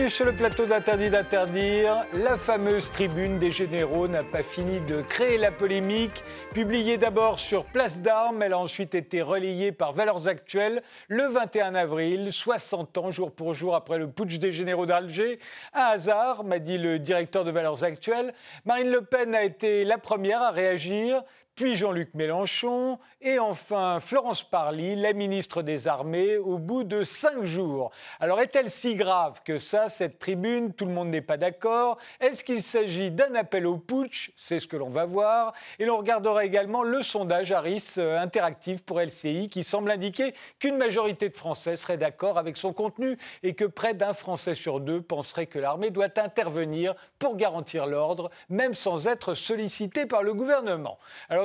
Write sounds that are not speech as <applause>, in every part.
Bienvenue sur le plateau d'Interdit d'interdire. La fameuse tribune des généraux n'a pas fini de créer la polémique. Publiée d'abord sur Place d'Armes, elle a ensuite été relayée par Valeurs Actuelles le 21 avril, 60 ans jour pour jour après le putsch des généraux d'Alger. Un hasard, m'a dit le directeur de Valeurs Actuelles. Marine Le Pen a été la première à réagir puis Jean-Luc Mélenchon, et enfin Florence Parly, la ministre des Armées, au bout de cinq jours. Alors est-elle si grave que ça, cette tribune? Tout le monde n'est pas d'accord. Est-ce qu'il s'agit d'un appel au putsch? C'est ce que l'on va voir. Et l'on regardera également le sondage Harris euh, interactif pour LCI qui semble indiquer qu'une majorité de Français serait d'accord avec son contenu et que près d'un Français sur deux penserait que l'armée doit intervenir pour garantir l'ordre, même sans être sollicité par le gouvernement.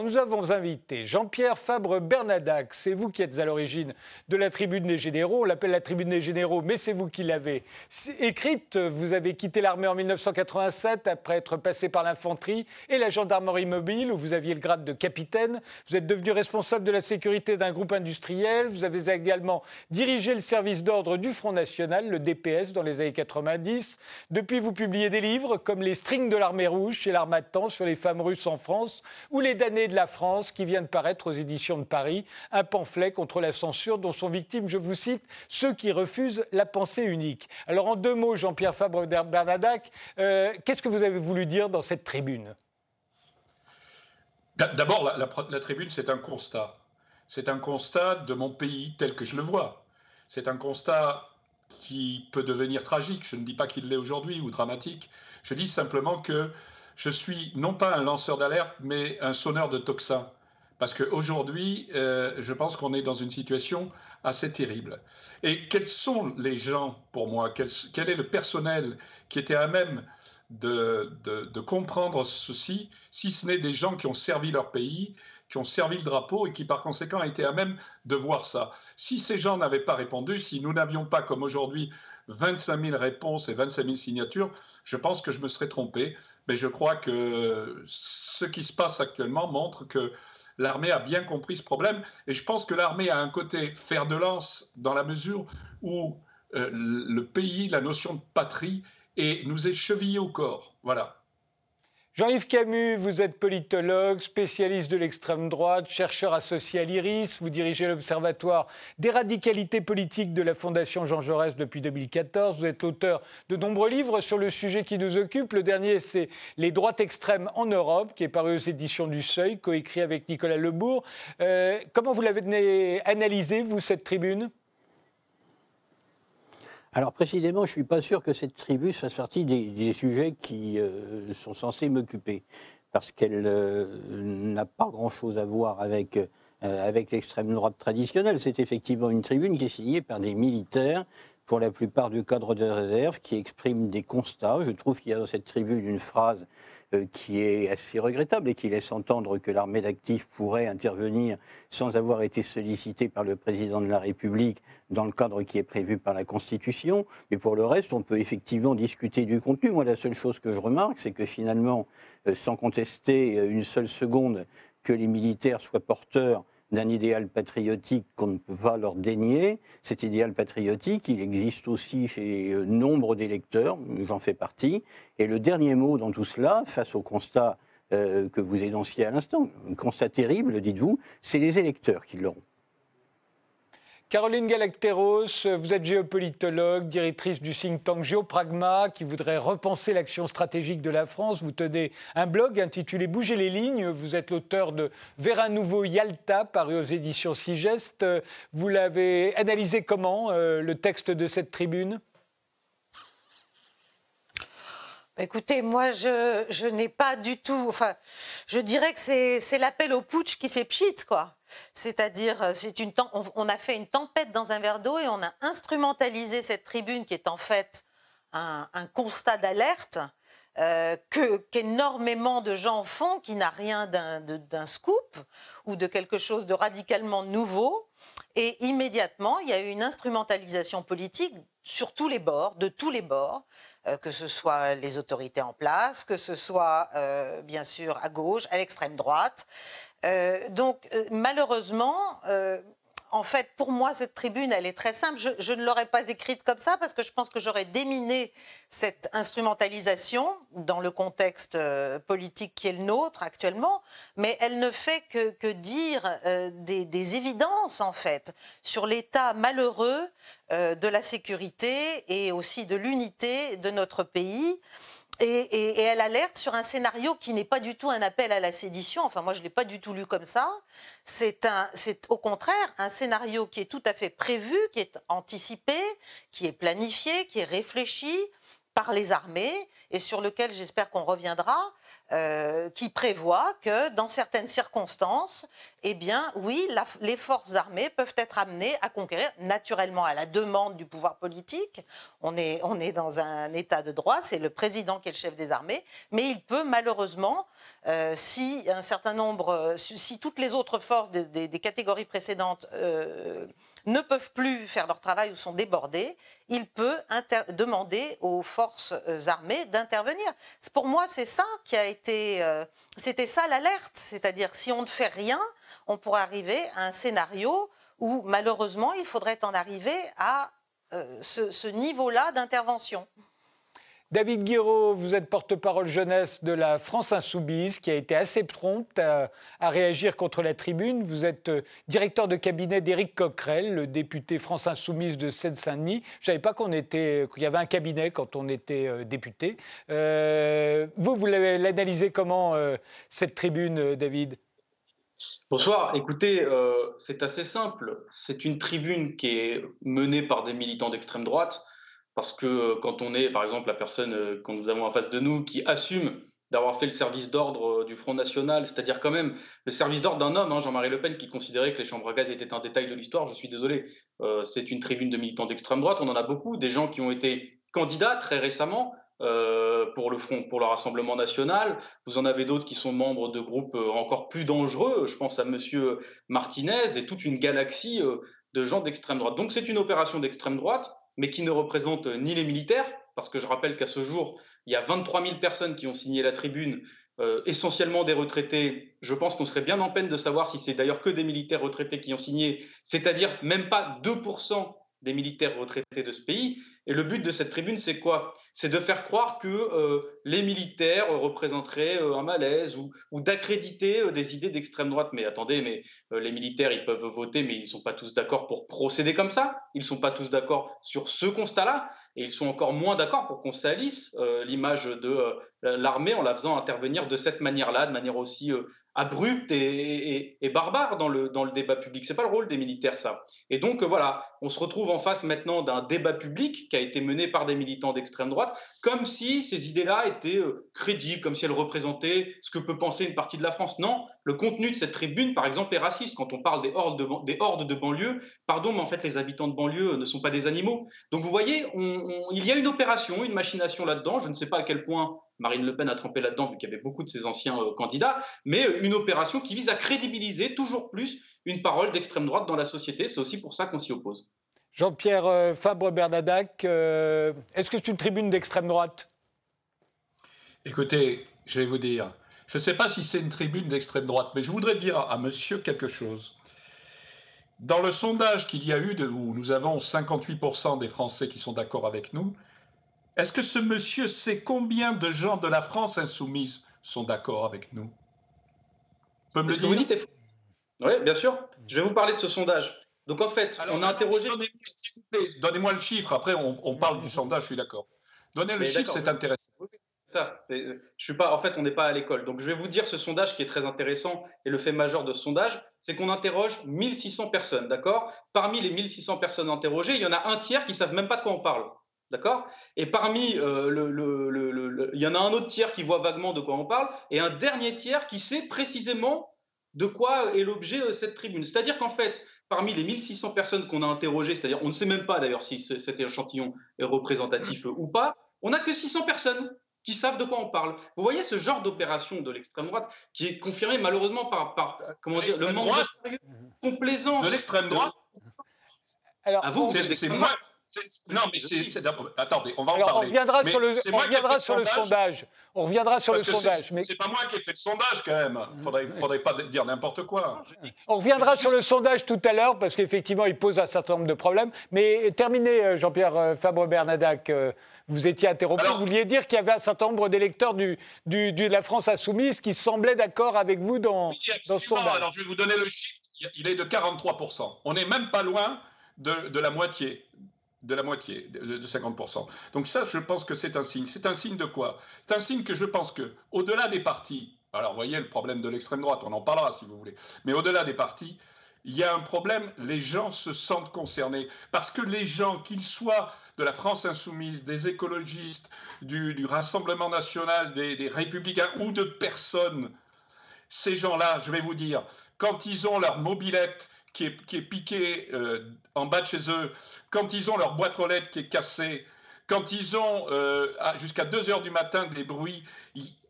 Nous avons invité Jean-Pierre Fabre Bernadac. C'est vous qui êtes à l'origine de la Tribune des Généraux. On l'appelle la Tribune des Généraux, mais c'est vous qui l'avez écrite. Vous avez quitté l'armée en 1987 après être passé par l'infanterie et la gendarmerie mobile où vous aviez le grade de capitaine. Vous êtes devenu responsable de la sécurité d'un groupe industriel. Vous avez également dirigé le service d'ordre du Front National, le DPS, dans les années 90. Depuis, vous publiez des livres comme Les strings de l'armée rouge chez l'Armatan sur les femmes russes en France ou Les damnés de la France qui vient de paraître aux éditions de Paris, un pamphlet contre la censure dont sont victimes, je vous cite, ceux qui refusent la pensée unique. Alors en deux mots, Jean-Pierre Fabre Bernadac, euh, qu'est-ce que vous avez voulu dire dans cette tribune? D'abord, la, tribune, c'est un constat. C'est un constat de mon pays tel que je le vois. C'est un constat qui peut devenir tragique. Je ne dis pas qu'il l'est aujourd'hui ou dramatique. Je dis simplement que je suis non pas un lanceur d'alerte, mais un sonneur de toxins. Parce qu'aujourd'hui, euh, je pense qu'on est dans une situation assez terrible. Et quels sont les gens, pour moi, quel, est le personnel qui était à même de, de, comprendre ceci, si ce n'est des gens qui ont servi leur pays, qui ont servi le drapeau et qui par conséquent étaient à même de voir ça? Si ces gens n'avaient pas répondu, si nous n'avions pas comme aujourd'hui 25 000 réponses et 25 000 signatures, je pense que je me serais trompé. Mais je crois que ce qui se passe actuellement montre que l'armée a bien compris ce problème. Et je pense que l'armée a un côté fer de lance dans la mesure où euh, le pays, la notion de patrie, et nous est chevillé au corps. Voilà. Jean-Yves Camus, vous êtes politologue, spécialiste de l'extrême droite, chercheur associé à l'IRIS, vous dirigez l'Observatoire des radicalités politiques de la Fondation Jean Jaurès depuis 2014, vous êtes l'auteur de nombreux livres sur le sujet qui nous occupe. Le dernier, c'est Les droites extrêmes en Europe, qui est paru aux éditions du Seuil, coécrit avec Nicolas Lebourg. Euh, comment vous l'avez analysé, vous, cette tribune? Alors précisément, je ne suis pas sûr que cette tribu fasse partie des, sujets qui euh, sont censés m'occuper, parce qu'elle euh, n'a pas grand-chose à voir avec, euh, avec l'extrême droite traditionnelle. C'est effectivement une tribune qui est signée par des militaires, pour la plupart du cadre de réserve, qui expriment des constats. Je trouve qu'il y a dans cette tribune une phrase qui est assez regrettable et qui laisse entendre que l'armée d'actifs pourrait intervenir sans avoir été sollicitée par le président de la République dans le cadre qui est prévu par la Constitution. Mais pour le reste, on peut effectivement discuter du contenu. Moi, la seule chose que je remarque, c'est que finalement, euh, sans contester euh, une seule seconde que les militaires soient porteurs d'un idéal patriotique qu'on ne peut pas leur dénier. Cet idéal patriotique, il existe aussi chez euh, nombre d'électeurs, j'en fais partie. Et le dernier mot dans tout cela, face au constat euh, que vous énonciez à l'instant, un constat terrible, dites-vous, c'est les électeurs qui l'auront. Caroline Galacteros, vous êtes géopolitologue, directrice du think tank Géopragma, qui voudrait repenser l'action stratégique de la France. Vous tenez un blog intitulé Bouger les lignes. Vous êtes l'auteur de Vers un nouveau Yalta, paru aux éditions Sigest. Vous l'avez analysé comment, euh, le texte de cette tribune? Écoutez, moi, je, je n'ai pas du tout. Enfin, je dirais que c'est l'appel au putsch qui fait pchit, quoi. C'est-à-dire, euh, c'est une, on, a fait une tempête dans un verre d'eau et on a instrumentalisé cette tribune qui est en fait un, constat d'alerte euh, qu'énormément de gens font, qui n'a rien d'un scoop ou de quelque chose de radicalement nouveau. Et immédiatement, il y a eu une instrumentalisation politique sur tous les bords, de tous les bords, euh, que ce soit les autorités en place, que ce soit bien sûr à gauche, à l'extrême droite. Euh, donc malheureusement, en fait, pour moi, cette tribune, elle est très simple. Je, ne l'aurais pas écrite comme ça parce que je pense que j'aurais déminé cette instrumentalisation dans le contexte euh, politique qui est le nôtre actuellement. Mais elle ne fait que, dire euh, des, évidences, en fait, sur l'état malheureux euh, de la sécurité et aussi de l'unité de notre pays. Et, elle alerte sur un scénario qui n'est pas du tout un appel à la sédition. Enfin, moi, je ne l'ai pas du tout lu comme ça. C'est au contraire un scénario qui est tout à fait prévu, qui est anticipé, qui est planifié, qui est réfléchi par les armées et sur lequel j'espère qu'on reviendra euh, qui prévoit que dans certaines circonstances, eh bien, oui, les forces armées peuvent être amenées à conquérir, naturellement à la demande du pouvoir politique. On est, on est dans un état de droit, c'est le président qui est le chef des armées, mais il peut malheureusement, euh, si un certain nombre, si toutes les autres forces des, catégories précédentes euh, ne peuvent plus faire leur travail ou sont débordés, il peut demander aux forces euh, armées d'intervenir. Pour moi, c'est ça qui a été, euh, c'était ça l'alerte, c'est-à-dire si on ne fait rien, on pourrait arriver à un scénario où malheureusement il faudrait en arriver à euh, ce niveau-là d'intervention. David Guiraud, vous êtes porte-parole jeunesse de la France Insoumise, qui a été assez prompte à, réagir contre la tribune. Vous êtes euh, directeur de cabinet d'Éric Coquerel, le député France Insoumise de Seine-Saint-Denis. Je ne savais pas qu'on était, qu'il y avait un cabinet quand on était euh, député. Euh, vous, vous l'analysez comment, cette tribune, David? Bonsoir. Écoutez, c'est assez simple. C'est une tribune qui est menée par des militants d'extrême droite parce que euh, quand on est, par exemple, la personne euh, que nous avons en face de nous qui assume d'avoir fait le service d'ordre euh, du Front National, c'est-à-dire quand même le service d'ordre d'un homme, hein, Jean-Marie Le Pen, qui considérait que les chambres à gaz étaient un détail de l'histoire, je suis désolé, c'est une tribune de militants d'extrême droite, on en a beaucoup, des gens qui ont été candidats très récemment pour le Front, pour le Rassemblement National, vous en avez d'autres qui sont membres de groupes encore plus dangereux, je pense à Monsieur Martinez et toute une galaxie de gens d'extrême droite. Donc c'est une opération d'extrême droite, mais qui ne représente ni les militaires, parce que je rappelle qu'à ce jour, il y a 23 000 personnes qui ont signé la tribune, euh, essentiellement des retraités. Je pense qu'on serait bien en peine de savoir si c'est d'ailleurs que des militaires retraités qui ont signé, c'est-à-dire même pas 2% des militaires retraités de ce pays. Et le but de cette tribune, c'est quoi? C'est de faire croire que euh, les militaires représenteraient euh, un malaise ou, d'accréditer euh, des idées d'extrême droite. Mais attendez, mais les militaires, ils peuvent voter, mais ils ne sont pas tous d'accord pour procéder comme ça. Ils ne sont pas tous d'accord sur ce constat-là. Et ils sont encore moins d'accord pour qu'on salisse l'image de l'armée en la faisant intervenir de cette manière-là, de manière aussi abrupte et, barbare dans le, dans le débat public. C'est pas le rôle des militaires, ça. Et donc, euh, voilà, on se retrouve en face maintenant d'un débat public qui a été mené par des militants d'extrême droite, comme si ces idées-là étaient euh, crédibles, comme si elles représentaient ce que peut penser une partie de la France. Non, le contenu de cette tribune, par exemple, est raciste. Quand on parle des hordes de, des hordes de banlieue, pardon, mais en fait, les habitants de banlieue ne sont pas des animaux. Donc, vous voyez, il y a une opération, une machination là-dedans. Je ne sais pas à quel point Marine Le Pen a trempé là-dedans, vu qu'il y avait beaucoup de ses anciens euh, candidats, mais euh, une opération qui vise à crédibiliser toujours plus une parole d'extrême droite dans la société. C'est aussi pour ça qu'on s'y oppose. Jean-Pierre euh, Fabre-Bernadac, est-ce que c'est une tribune d'extrême droite? Écoutez, je vais vous dire, je ne sais pas si c'est une tribune d'extrême droite, mais je voudrais dire à monsieur quelque chose. Dans le sondage qu'il y a eu, de, où nous avons 58% des Français qui sont d'accord avec nous, est-ce que ce monsieur sait combien de gens de la France insoumise sont d'accord avec nous? Peut me le dire vous dites Oui, bien sûr. Je vais vous parler de ce sondage. Donc en fait, on a interrogé. Donnez-moi le chiffre. Après, on, parle du sondage. Je suis d'accord. Donnez le chiffre, c'est intéressant. Je suis pas. En fait, on n'est pas à l'école. Donc je vais vous dire ce sondage qui est très intéressant et le fait majeur de ce sondage, c'est qu'on interroge 1600 personnes, d'accord? Parmi les 1600 personnes interrogées, il y en a un tiers qui savent même pas de quoi on parle. D'accord? Et parmi, euh, le, il y en a un autre tiers qui voit vaguement de quoi on parle, et un dernier tiers qui sait précisément de quoi est l'objet de cette tribune. C'est-à-dire qu'en fait, parmi les 1600 personnes qu'on a interrogées, c'est-à-dire on ne sait même pas d'ailleurs si cet échantillon est représentatif ou pas, on n'a que 600 personnes qui savent de quoi on parle. Vous voyez ce genre d'opération de l'extrême droite qui est confirmé malheureusement par, par comment dire, le manque de complaisance de l'extrême droite. Alors, vous, c'est moi. Non, mais c'est. Attendez, on va en parler. On reviendra sur le, on reviendra sur le sondage. On reviendra sur le sondage. Mais... C'est pas moi qui ai fait le sondage, quand même. Il faudrait, faudrait pas dire n'importe quoi. On reviendra sur le sondage tout à l'heure, parce qu'effectivement, il pose un certain nombre de problèmes. Mais terminé, euh, Jean-Pierre euh, Fabre-Bernadac. Euh, vous étiez interrompu. vous vouliez dire qu'il y avait un certain nombre d'électeurs du, du, de la France insoumise qui semblaient d'accord avec vous dans, dans ce sondage. Alors, je vais vous donner le chiffre. Il est de 43%. On n'est même pas loin de, de la moitié de la moitié, de 50%. Donc ça, je pense que c'est un signe. C'est un signe de quoi? C'est un signe que je pense que, au-delà des partis, alors voyez le problème de l'extrême droite, on en parlera si vous voulez, mais au-delà des partis, il y a un problème, les gens se sentent concernés. Parce que les gens, qu'ils soient de la France insoumise, des écologistes, du, Rassemblement national, des républicains ou de personnes, ces gens-là, je vais vous dire, quand ils ont leur mobilette qui est, piqué euh, en bas de chez eux, quand ils ont leur boîte aux lettres qui est cassée, quand ils ont euh, jusqu'à 2 heures du matin des bruits,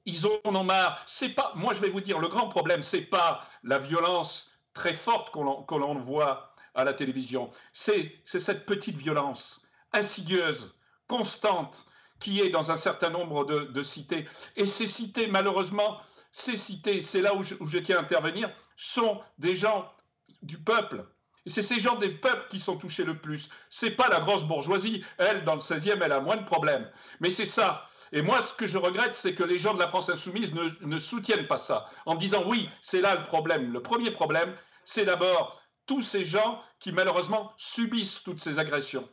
ils, en ont marre. C'est pas, moi je vais vous dire, le grand problème, c'est pas la violence très forte qu'on l'on voit à la télévision, c'est cette petite violence insidieuse, constante, qui est dans un certain nombre de, cités. Et ces cités, malheureusement, ces cités, c'est là où je tiens à intervenir, sont des gens du peuple. Et c'est ces gens des peuples qui sont touchés le plus. C'est pas la grosse bourgeoisie. Elle, dans le 16e, elle a moins de problèmes. Mais c'est ça. Et moi, ce que je regrette, c'est que les gens de la France insoumise ne, ne soutiennent pas ça. En disant, oui, c'est là le problème. Le premier problème, c'est d'abord tous ces gens qui, malheureusement, subissent toutes ces agressions.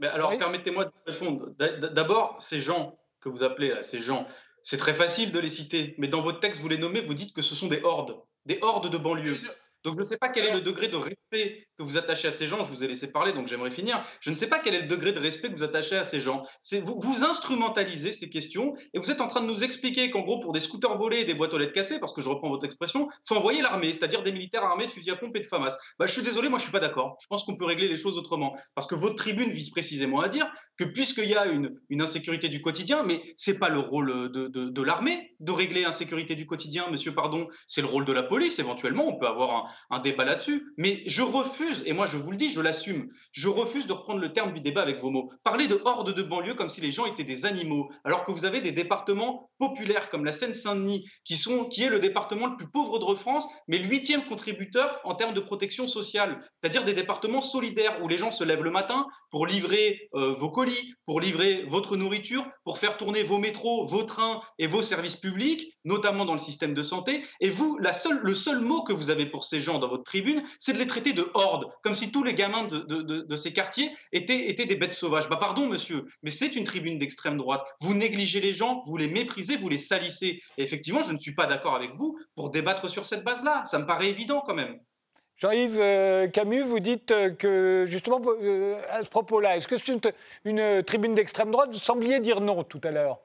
Mais alors, permettez-moi de répondre. D'abord, ces gens que vous appelez, ces gens, c'est très facile de les citer. Mais dans votre texte, vous les nommez, vous dites que ce sont des hordes. Des hordes de banlieue. Donc je ne sais pas quel est le degré de respect que vous attachez à ces gens. Je vous ai laissé parler, donc j'aimerais finir. Je ne sais pas quel est le degré de respect que vous attachez à ces gens. Vous, vous instrumentalisez ces questions et vous êtes en train de nous expliquer qu'en gros, pour des scooters volés et des boîtes aux lettres cassées, parce que je reprends votre expression, faut envoyer l'armée, c'est-à-dire des militaires armés de fusils à pompe et de FAMAS. Bah, je suis désolé, moi je suis pas d'accord. Je pense qu'on peut régler les choses autrement. Parce que votre tribune vise précisément à dire que puisqu'il y a une, insécurité du quotidien, mais c'est pas le rôle de, de, de l'armée de régler l'insécurité du quotidien, monsieur, pardon, c'est le rôle de la police éventuellement. On peut avoir un, un débat là-dessus mais je refuse, et moi je vous le dis, je l'assume, je refuse de reprendre le terme du débat avec vos mots. Parler de horde de banlieue comme si les gens étaient des animaux, alors que vous avez des départements populaires comme la Seine-Saint-Denis, qui, sont, qui est le département le plus pauvre de France, mais le huitième contributeur en termes de protection sociale, c'est-à-dire des départements solidaires où les gens se lèvent le matin pour livrer euh, vos colis, pour livrer votre nourriture, pour faire tourner vos métros, vos trains et vos services publics, notamment dans le système de santé. Et vous, le seul mot que vous avez pour ces gens dans votre tribune, c'est de les traiter de hordes, comme si tous les gamins de, ces quartiers étaient, étaient des bêtes sauvages. Bah pardon, monsieur, mais c'est une tribune d'extrême droite. Vous négligez les gens, vous les méprisez, vous les salissez. Et effectivement, je ne suis pas d'accord avec vous pour débattre sur cette base-là. Ça me paraît évident quand même. Jean-Yves euh, Camus, vous dites euh, que, justement, euh, à ce propos-là, est-ce que c'est une, une tribune d'extrême droite? Vous sembliez dire non tout à l'heure.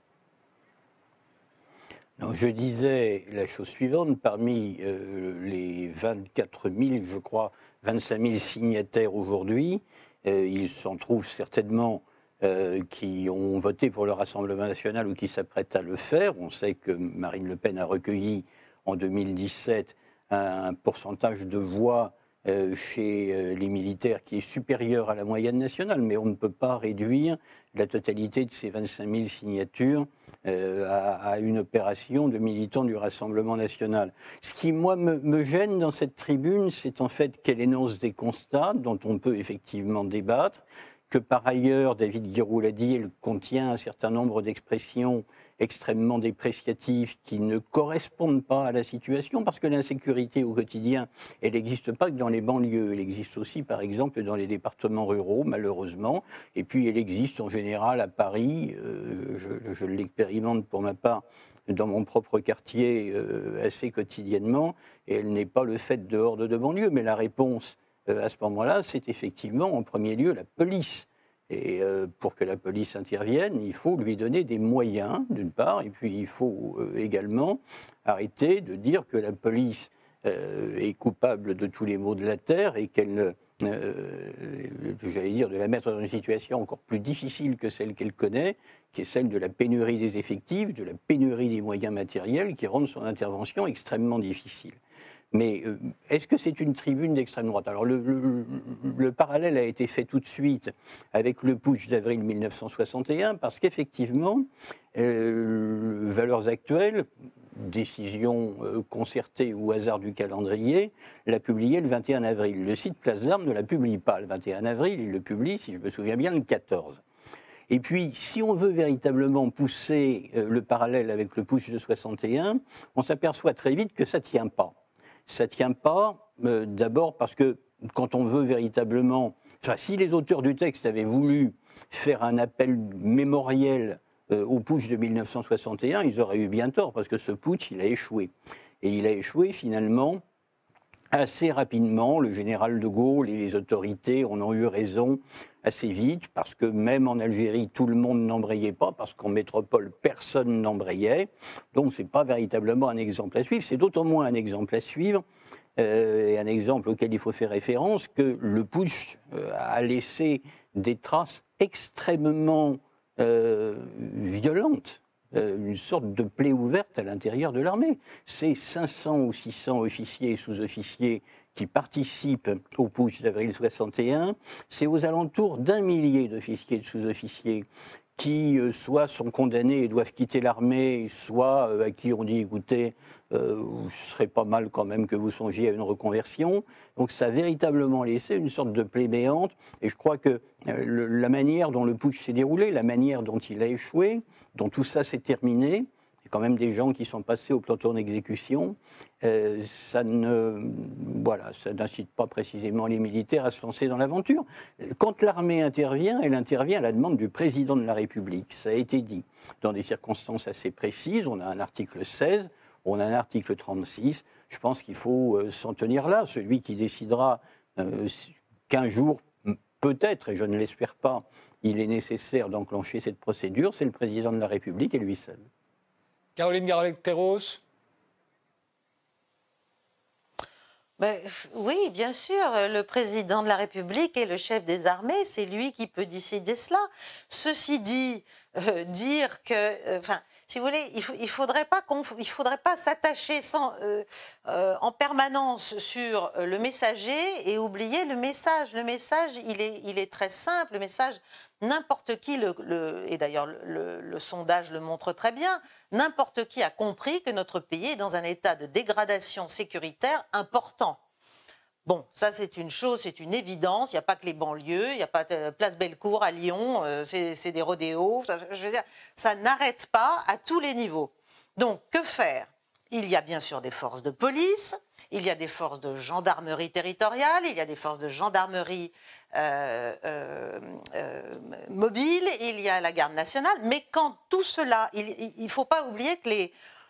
Je disais la chose suivante, parmi les 24 000, je crois, 25 000 signataires aujourd'hui, il s'en trouve certainement qui ont voté pour le Rassemblement national ou qui s'apprêtent à le faire. On sait que Marine Le Pen a recueilli en 2017 un pourcentage de voix euh, chez euh, les militaires qui est supérieur à la moyenne nationale, mais on ne peut pas réduire la totalité de ces 25 000 signatures euh, à, une opération de militants du Rassemblement national. Ce qui, moi, me, gêne dans cette tribune, c'est en fait qu'elle énonce des constats dont on peut effectivement débattre, que par ailleurs, David Guiraud l'a dit, elle contient un certain nombre d'expressions extrêmement dépréciatifs qui ne correspondent pas à la situation, parce que l'insécurité au quotidien, elle n'existe pas que dans les banlieues, elle existe aussi par exemple dans les départements ruraux, malheureusement, et puis elle existe en général à Paris, euh, je, l'expérimente pour ma part dans mon propre quartier euh, assez quotidiennement, et elle n'est pas le fait de horde de banlieue, mais la réponse euh, à ce moment-là, c'est effectivement en premier lieu la police et euh, pour que la police intervienne, il faut lui donner des moyens, d'une part, et puis il faut euh, également arrêter de dire que la police euh, est coupable de tous les maux de la terre et qu'elle, j'allais dire, de la mettre dans une situation encore plus difficile que celle qu'elle connaît, qui est celle de la pénurie des effectifs, de la pénurie des moyens matériels, qui rendent son intervention extrêmement difficile. Mais euh, est-ce que c'est une tribune d'extrême droite? Alors le, parallèle a été fait tout de suite avec le putsch d'avril 1961, parce qu'effectivement, euh, valeurs actuelles, décision euh, concertée ou hasard du calendrier, l'a publié le 21 avril. Le site Place d'Armes ne la publie pas le 21 avril, il le publie, si je me souviens bien, le 14. Et puis, si on veut véritablement pousser le parallèle avec le putsch de 61, on s'aperçoit très vite que ça ne tient pas ça ne tient pas, euh, d'abord parce que quand on veut véritablement... Si les auteurs du texte avaient voulu faire un appel mémoriel euh, au putsch de 1961, ils auraient eu bien tort, parce que ce putsch, il a échoué. Et il a échoué finalement assez rapidement. Le général de Gaulle et les autorités en ont eu raison assez vite, parce que même en Algérie, tout le monde n'embrayait pas, parce qu'en métropole, personne n'embrayait. Donc ce n'est pas véritablement un exemple à suivre, c'est d'autant moins un exemple à suivre, euh, et un exemple auquel il faut faire référence, que le putsch euh, a laissé des traces extrêmement euh, violentes une sorte de plaie ouverte à l'intérieur de l'armée. Ces 500 ou 600 officiers et sous-officiers qui participent au putsch d'avril 61, c'est aux alentours d'un millier d'officiers et de sous-officiers qui euh, soit sont condamnés et doivent quitter l'armée, soit euh, à qui on dit écoutez, euh, ce serait pas mal quand même que vous songiez à une reconversion. Donc ça a véritablement laissé une sorte de plaie béante. Et je crois que la manière dont le putsch s'est déroulé, la manière dont il a échoué, dont tout ça s'est terminé, quand même des gens qui sont passés au peloton d'exécution. Euh, ça ne, voilà, ça n'incite pas précisément les militaires à se lancer dans l'aventure. Quand l'armée intervient, elle intervient à la demande du président de la République. Ça a été dit dans des circonstances assez précises. On a un article 16, on a un article 36. Je pense qu'il faut euh, s'en tenir là. Celui qui décidera euh, qu'un jour, peut-être, et je ne l'espère pas, il est nécessaire d'enclencher cette procédure, c'est le président de la République et lui seul. Caroline Garlecteros ben, oui, bien sûr, le président de la République et le chef des armées, c'est lui qui peut décider cela. Ceci dit, euh, dire que, euh, si vous voulez, il ne faudrait pas s'attacher euh, en permanence sur le messager et oublier le message. Le message, il est, il est très simple. Le message, n'importe qui, le, et d'ailleurs le, sondage le montre très bien, n'importe qui a compris que notre pays est dans un état de dégradation sécuritaire important. Bon, ça c'est une chose, c'est une évidence. Il n'y a pas que les banlieues, il n'y a pas de Place Bellecour à Lyon, euh, c'est des rodéos. Ça n'arrête pas à tous les niveaux. Donc, que faire? Il y a bien sûr des forces de police, il y a des forces de gendarmerie territoriale, il y a des forces de gendarmerie euh, euh, euh, mobile, il y a la garde nationale. Mais quand tout cela, il ne faut pas oublier que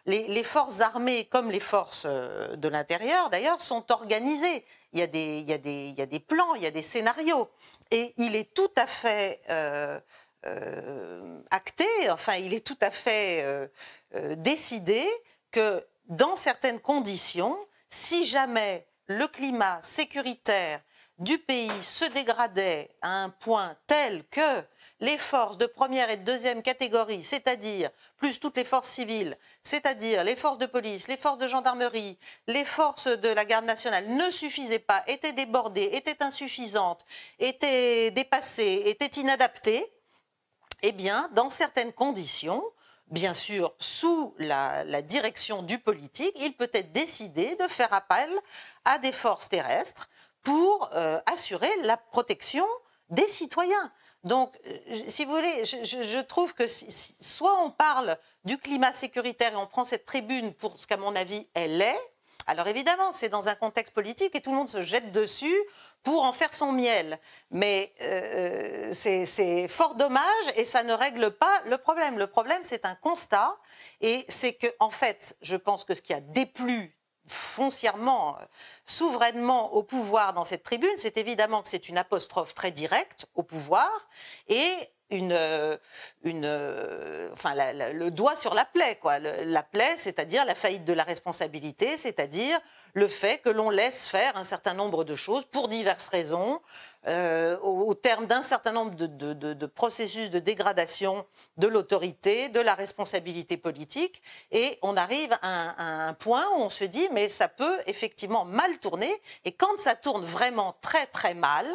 les, forces armées, comme les forces de l'intérieur d'ailleurs, sont organisées. Il y a des plans, il y a des scénarios. Et il est tout à fait acté, enfin, il est tout à fait décidé que dans certaines conditions, si jamais le climat sécuritaire du pays se dégradait à un point tel que les forces de première et de deuxième catégorie, c'est-à-dire plus toutes les forces civiles, c'est-à-dire les forces de police, les forces de gendarmerie, les forces de la garde nationale ne suffisaient pas, étaient débordées, étaient insuffisantes, étaient dépassées, étaient inadaptées, eh bien, dans certaines conditions, bien sûr sous la, direction du politique, il peut être décidé de faire appel à des forces terrestres pour euh, assurer la protection des citoyens. Donc, euh, si vous voulez, je, trouve que soit on parle du climat sécuritaire et on prend cette tribune pour ce qu'à mon avis elle est, alors évidemment, c'est dans un contexte politique et tout le monde se jette dessus pour en faire son miel. Mais euh, euh, c'est fort dommage et ça ne règle pas le problème. Le problème, c'est un constat et c'est que, en fait, je pense que ce qui a déplu foncièrement, souverainement au pouvoir dans cette tribune, c'est évidemment que c'est une apostrophe très directe au pouvoir et une, une, enfin, le doigt sur la plaie, quoi. la plaie, c'est-à-dire la faillite de la responsabilité, c'est-à-dire le fait que l'on laisse faire un certain nombre de choses pour diverses raisons, euh, au, terme d'un certain nombre de, processus de dégradation de l'autorité, de la responsabilité politique, et on arrive à un, point où on se dit mais ça peut effectivement mal tourner, et quand ça tourne vraiment très très mal,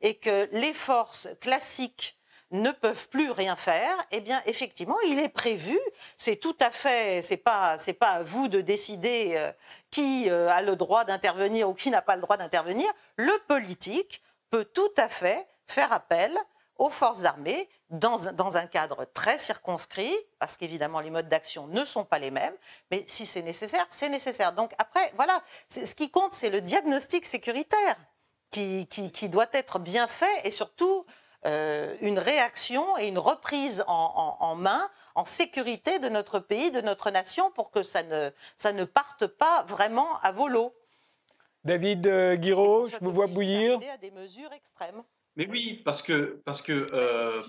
et que les forces classiques ne peuvent plus rien faire, eh bien effectivement, il est prévu, c'est tout à fait, c'est pas pas à vous de décider euh, qui euh, a le droit d'intervenir ou qui n'a pas le droit d'intervenir, le politique peut tout à fait faire appel aux forces armées dans, dans un cadre très circonscrit, parce qu'évidemment les modes d'action ne sont pas les mêmes, mais si c'est nécessaire, c'est nécessaire. Donc après, voilà, ce qui compte, c'est le diagnostic sécuritaire qui, qui, doit être bien fait et surtout euh, une réaction et une reprise en, en, main, en sécurité de notre pays, de notre nation, pour que ça ne, ça ne parte pas vraiment à volo. David euh, Guiraud, je vous vois bouillir. À des mesures extrêmes. Mais oui, parce que, parce que euh,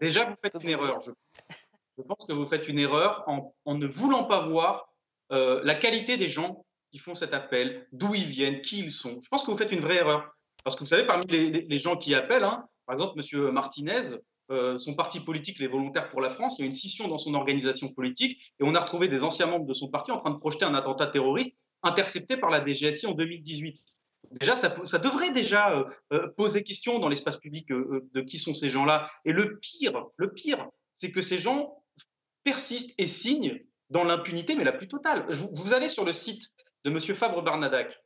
déjà, vous faites une erreur. Je, pense que vous faites une erreur en, en ne voulant pas voir euh, la qualité des gens qui font cet appel, d'où ils viennent, qui ils sont. Je pense que vous faites une vraie erreur. Parce que vous savez, parmi les, les, gens qui appellent, hein, par exemple, M. Martinez, son parti politique, les Volontaires pour la France, il y a une scission dans son organisation politique et on a retrouvé des anciens membres de son parti en train de projeter un attentat terroriste intercepté par la DGSI en 2018. Déjà, ça, devrait déjà euh, euh, poser question dans l'espace public euh, de qui sont ces gens-là. Et le pire, le pire, c'est que ces gens persistent et signent dans l'impunité, mais la plus totale. Vous, allez sur le site de M. Fabre Barnadac,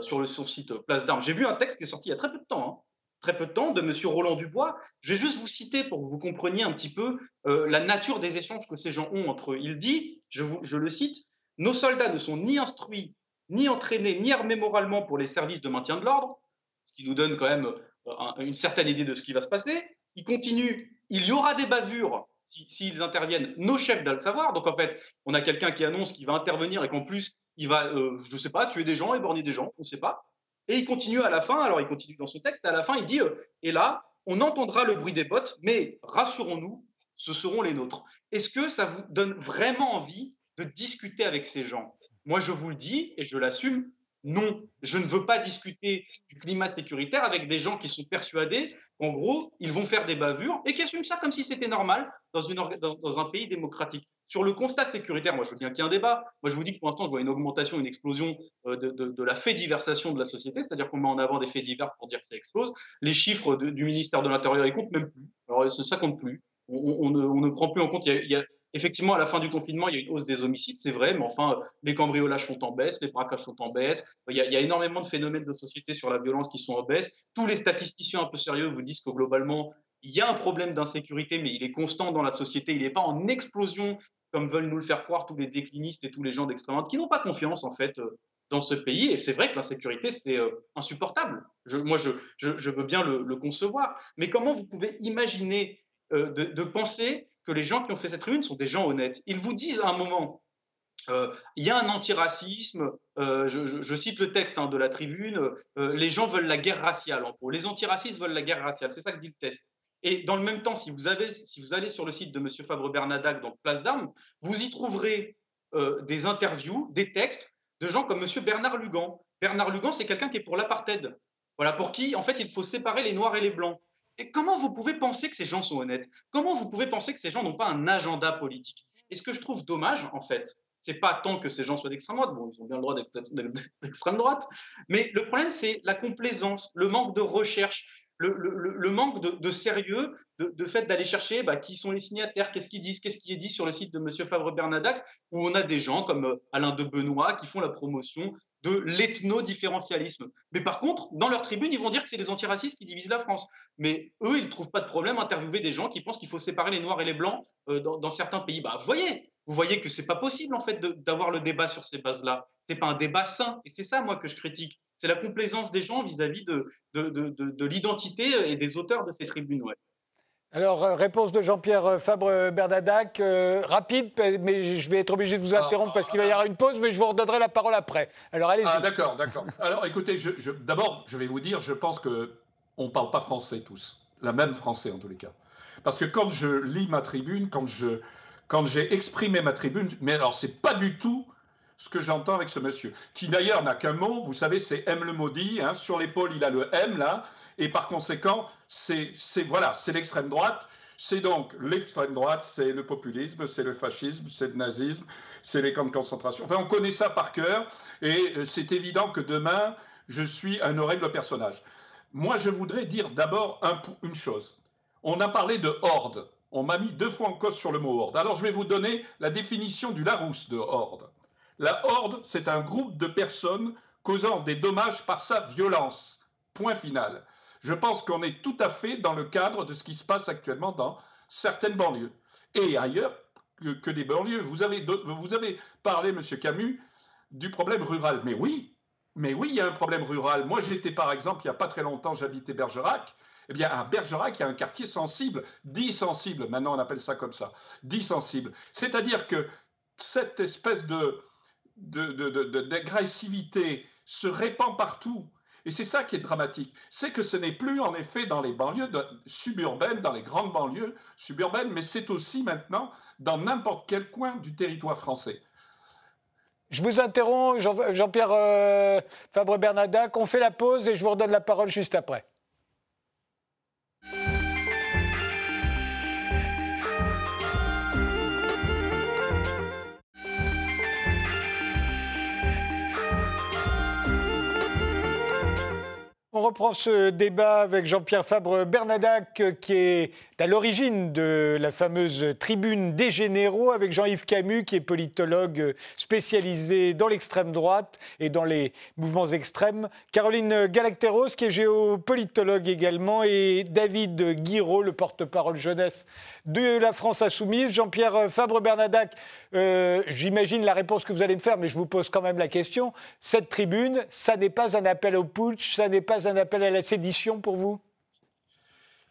sur le, site Place d'Armes. J'ai vu un texte qui est sorti il y a très peu de temps, hein. Très peu de temps, de M. Roland Dubois. Je vais juste vous citer pour que vous compreniez un petit peu la nature des échanges que ces gens ont entre eux. Il dit, je, le cite, nos soldats ne sont ni instruits, ni entraînés, ni armés moralement pour les services de maintien de l'ordre, ce qui nous donne quand même euh, une certaine idée de ce qui va se passer. Il continue, il y aura des bavures s'ils interviennent, nos chefs doivent le savoir. Donc en fait, on a quelqu'un qui annonce qu'il va intervenir et qu'en plus, il va, euh, je ne sais pas, tuer des gens, éborgner des gens, on ne sait pas. Et il continue à la fin, alors il continue dans son texte, à la fin, il dit, euh, et là, on entendra le bruit des bottes, mais rassurons-nous, ce seront les nôtres. Est-ce que ça vous donne vraiment envie de discuter avec ces gens? Moi, je vous le dis et je l'assume, non, je ne veux pas discuter du climat sécuritaire avec des gens qui sont persuadés qu'en gros, ils vont faire des bavures et qui assument ça comme si c'était normal dans, un pays démocratique. Sur le constat sécuritaire, moi je veux bien qu'il y ait un débat. Moi je vous dis que pour l'instant je vois une augmentation, une explosion euh, de, la fait diversation de la société, c'est-à-dire qu'on met en avant des faits divers pour dire que ça explose. Les chiffres du ministère de l'Intérieur, ils comptent même plus. Alors ça compte plus. On, ne, prend plus en compte. Il y a, Effectivement, à la fin du confinement, il y a une hausse des homicides, c'est vrai, mais enfin, les cambriolages sont en baisse, les braquages sont en baisse. Il y, a, énormément de phénomènes de société sur la violence qui sont en baisse. Tous les statisticiens un peu sérieux vous disent que globalement, il y a un problème d'insécurité, mais il est constant dans la société. Il n'est pas en explosion comme veulent nous le faire croire tous les déclinistes et tous les gens d'extrême droite qui n'ont pas confiance en fait euh, dans ce pays. Et c'est vrai que l'insécurité, c'est euh, insupportable. moi, je, veux bien le, concevoir. Mais comment vous pouvez imaginer euh, de, penser que les gens qui ont fait cette tribune sont des gens honnêtes? Ils vous disent à un moment, il y a un antiracisme, je, cite le texte hein, de la tribune, les gens veulent la guerre raciale, en gros. Les antiracistes veulent la guerre raciale, c'est ça que dit le texte. Et dans le même temps, si vous, allez sur le site de M. Fabre Bernadac, donc Place d'Armes, vous y trouverez des interviews, des textes de gens comme M. Bernard Lugan. Bernard Lugan, c'est quelqu'un qui est pour l'apartheid. Voilà, pour qui, en fait, il faut séparer les noirs et les blancs. Et comment vous pouvez penser que ces gens sont honnêtes? Comment vous pouvez penser que ces gens n'ont pas un agenda politique? Et ce que je trouve dommage, en fait, c'est pas tant que ces gens soient d'extrême droite, bon, ils ont bien le droit d'être d'extrême droite, mais le problème, c'est la complaisance, le manque de recherche, le, manque de, sérieux, de, fait d'aller chercher bah, qui sont les signataires, qu'est-ce qu'ils disent, qu'est-ce qui est dit sur le site de M. Favre Bernadac, où on a des gens comme euh, Alain de Benoît qui font la promotion de l'ethno-différentialisme. Mais par contre, dans leur tribune, ils vont dire que c'est les antiracistes qui divisent la France. Mais eux, ils ne trouvent pas de problème à interviewer des gens qui pensent qu'il faut séparer les Noirs et les Blancs euh, dans, certains pays. Bah, vous voyez, vous voyez que c'est pas possible en fait d'avoir le débat sur ces bases-là. C'est pas un débat sain. Et c'est ça, moi, que je critique. C'est la complaisance des gens vis-à-vis de, de, de l'identité et des auteurs de ces tribunes. Ouais. Alors, euh, réponse de Jean-Pierre euh, Fabre-Bernadac, euh, rapide, mais je vais être obligé de vous ah. interrompre parce qu'il va y avoir une pause, mais je vous redonnerai la parole après. Alors, allez-y. Ah, d'accord, d'accord. Alors, écoutez, je, d'abord, je vais vous dire, je pense qu'on ne parle pas français tous, la même français en tous les cas. Parce que quand je lis ma tribune, quand, je, quand j'ai exprimé ma tribune, mais alors, c'est pas du tout ce que j'entends avec ce monsieur, qui d'ailleurs n'a qu'un mot, vous savez, c'est M le maudit, hein, sur l'épaule il a le M là, et par conséquent, c'est voilà, c'est l'extrême droite. C'est donc l'extrême droite, c'est le populisme, c'est le fascisme, c'est le nazisme, c'est les camps de concentration. Enfin, on connaît ça par cœur, et euh, c'est évident que demain, je suis un horrible personnage. Moi, je voudrais dire d'abord une chose. On a parlé de horde. On m'a mis deux fois en cause sur le mot horde. Alors, je vais vous donner la définition du Larousse de horde. La horde, c'est un groupe de personnes causant des dommages par sa violence. Point final. Je pense qu'on est tout à fait dans le cadre de ce qui se passe actuellement dans certaines banlieues. Et ailleurs que, des banlieues. Vous avez, vous avez parlé, M. Camus, du problème rural. Mais oui, mais oui, il y a un problème rural. Moi, j'étais par exemple, il n'y a pas très longtemps, j'habitais Bergerac. Eh bien, à Bergerac, il y a un quartier sensible, dit sensible, maintenant on appelle ça comme ça, dit sensible. C'est-à-dire que cette espèce de, d'agressivité se répand partout. Et c'est ça qui est dramatique. C'est que ce n'est plus en effet dans les banlieues suburbaines, dans les grandes banlieues suburbaines, mais c'est aussi maintenant dans n'importe quel coin du territoire français. Je vous interromps, Jean-Pierre euh, Fabre-Bernadac. On fait la pause et je vous redonne la parole juste après. On reprend ce débat avec Jean-Pierre Fabre-Bernadac, qui est à l'origine de la fameuse tribune des généraux, avec Jean-Yves Camus, qui est politologue spécialisé dans l'extrême droite et dans les mouvements extrêmes, Caroline Galacteros, qui est géopolitologue également, et David Guiraud, le porte-parole jeunesse de la France Insoumise. Jean-Pierre Fabre-Bernadac, euh, j'imagine la réponse que vous allez me faire, mais je vous pose quand même la question. Cette tribune, ça n'est pas un appel au putsch, ça n'est pas un appel à la sédition pour vous?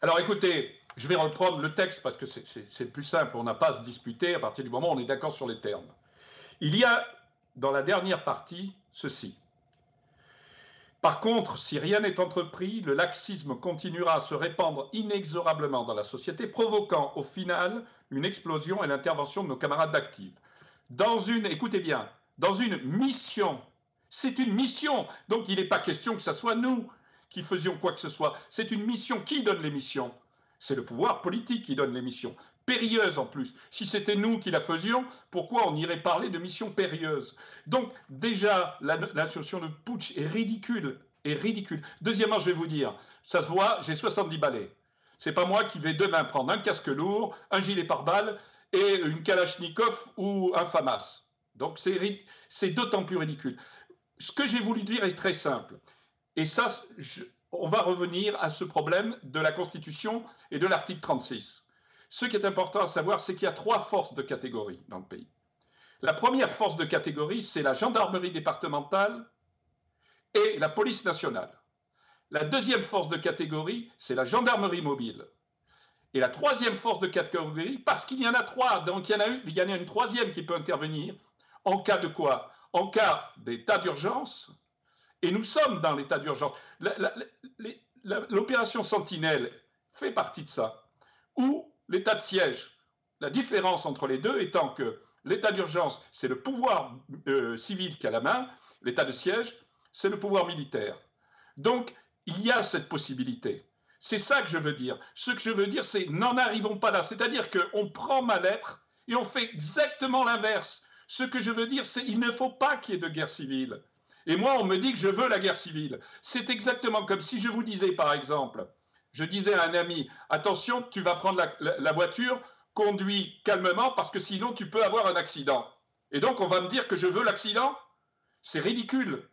Alors écoutez, je vais reprendre le texte parce que c'est le plus simple. On n'a pas à se disputer à partir du moment où on est d'accord sur les termes. Il y a dans la dernière partie ceci. Par contre, si rien n'est entrepris, le laxisme continuera à se répandre inexorablement dans la société, provoquant au final une explosion et l'intervention de nos camarades d'actifs. Dans une, écoutez bien, dans une mission, c'est une mission, donc il n'est pas question que ce soit nous qui faisions quoi que ce soit. C'est une mission. Qui donne les missions? C'est le pouvoir politique qui donne les missions. Périlleuse en plus. Si c'était nous qui la faisions, pourquoi on irait parler de mission périlleuse Donc déjà, l'association de putsch est ridicule. Est ridicule. Deuxièmement, je vais vous dire, ça se voit, j'ai 70 balais. C'est pas moi qui vais demain prendre un casque lourd, un gilet pare-balles et une Kalachnikov ou un FAMAS. Donc c'est d'autant plus ridicule. Ce que j'ai voulu dire est très simple. Et ça, on va revenir à ce problème de la Constitution et de l'article 36. Ce qui est important à savoir, c'est qu'il y a trois forces de catégorie dans le pays. La première force de catégorie, c'est la gendarmerie départementale et la police nationale. La deuxième force de catégorie, c'est la gendarmerie mobile. Et la troisième force de catégorie, parce qu'il y en a trois, donc il y en a une, il y en a une troisième qui peut intervenir, en cas de quoi? En cas d'état d'urgence, et nous sommes dans l'état d'urgence. L'opération Sentinelle fait partie de ça. Ou l'état de siège. La différence entre les deux étant que l'état d'urgence, c'est le pouvoir euh, civil qui a la main, l'état de siège, c'est le pouvoir militaire. Donc, il y a cette possibilité. C'est ça que je veux dire. Ce que je veux dire, c'est n'en arrivons pas là. C'est-à-dire qu'on prend ma lettre et on fait exactement l'inverse. Ce que je veux dire, c'est qu'il ne faut pas qu'il y ait de guerre civile. Et moi, on me dit que je veux la guerre civile. C'est exactement comme si je vous disais, par exemple, je disais à un ami, attention, tu vas prendre la, voiture, conduis calmement, parce que sinon tu peux avoir un accident. Et donc, on va me dire que je veux l'accident C'est ridicule.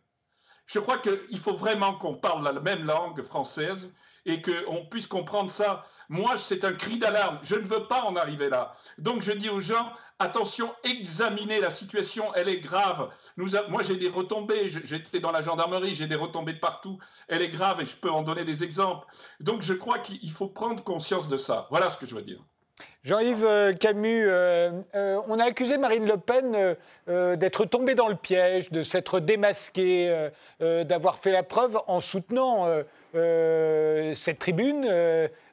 Je crois qu'il faut vraiment qu'on parle la même langue française et qu'on puisse comprendre ça. Moi, c'est un cri d'alarme. Je ne veux pas en arriver là. Donc, je dis aux gens, attention, examinez la situation, elle est grave. moi, j'ai des retombées, j'étais dans la gendarmerie, j'ai des retombées de partout, elle est grave et je peux en donner des exemples. Donc, je crois qu'il faut prendre conscience de ça. Voilà ce que je veux dire. Jean-Yves euh, Camus, euh, euh, on a accusé Marine Le Pen d'être tombée dans le piège, de s'être démasquée, d'avoir fait la preuve en soutenant cette tribune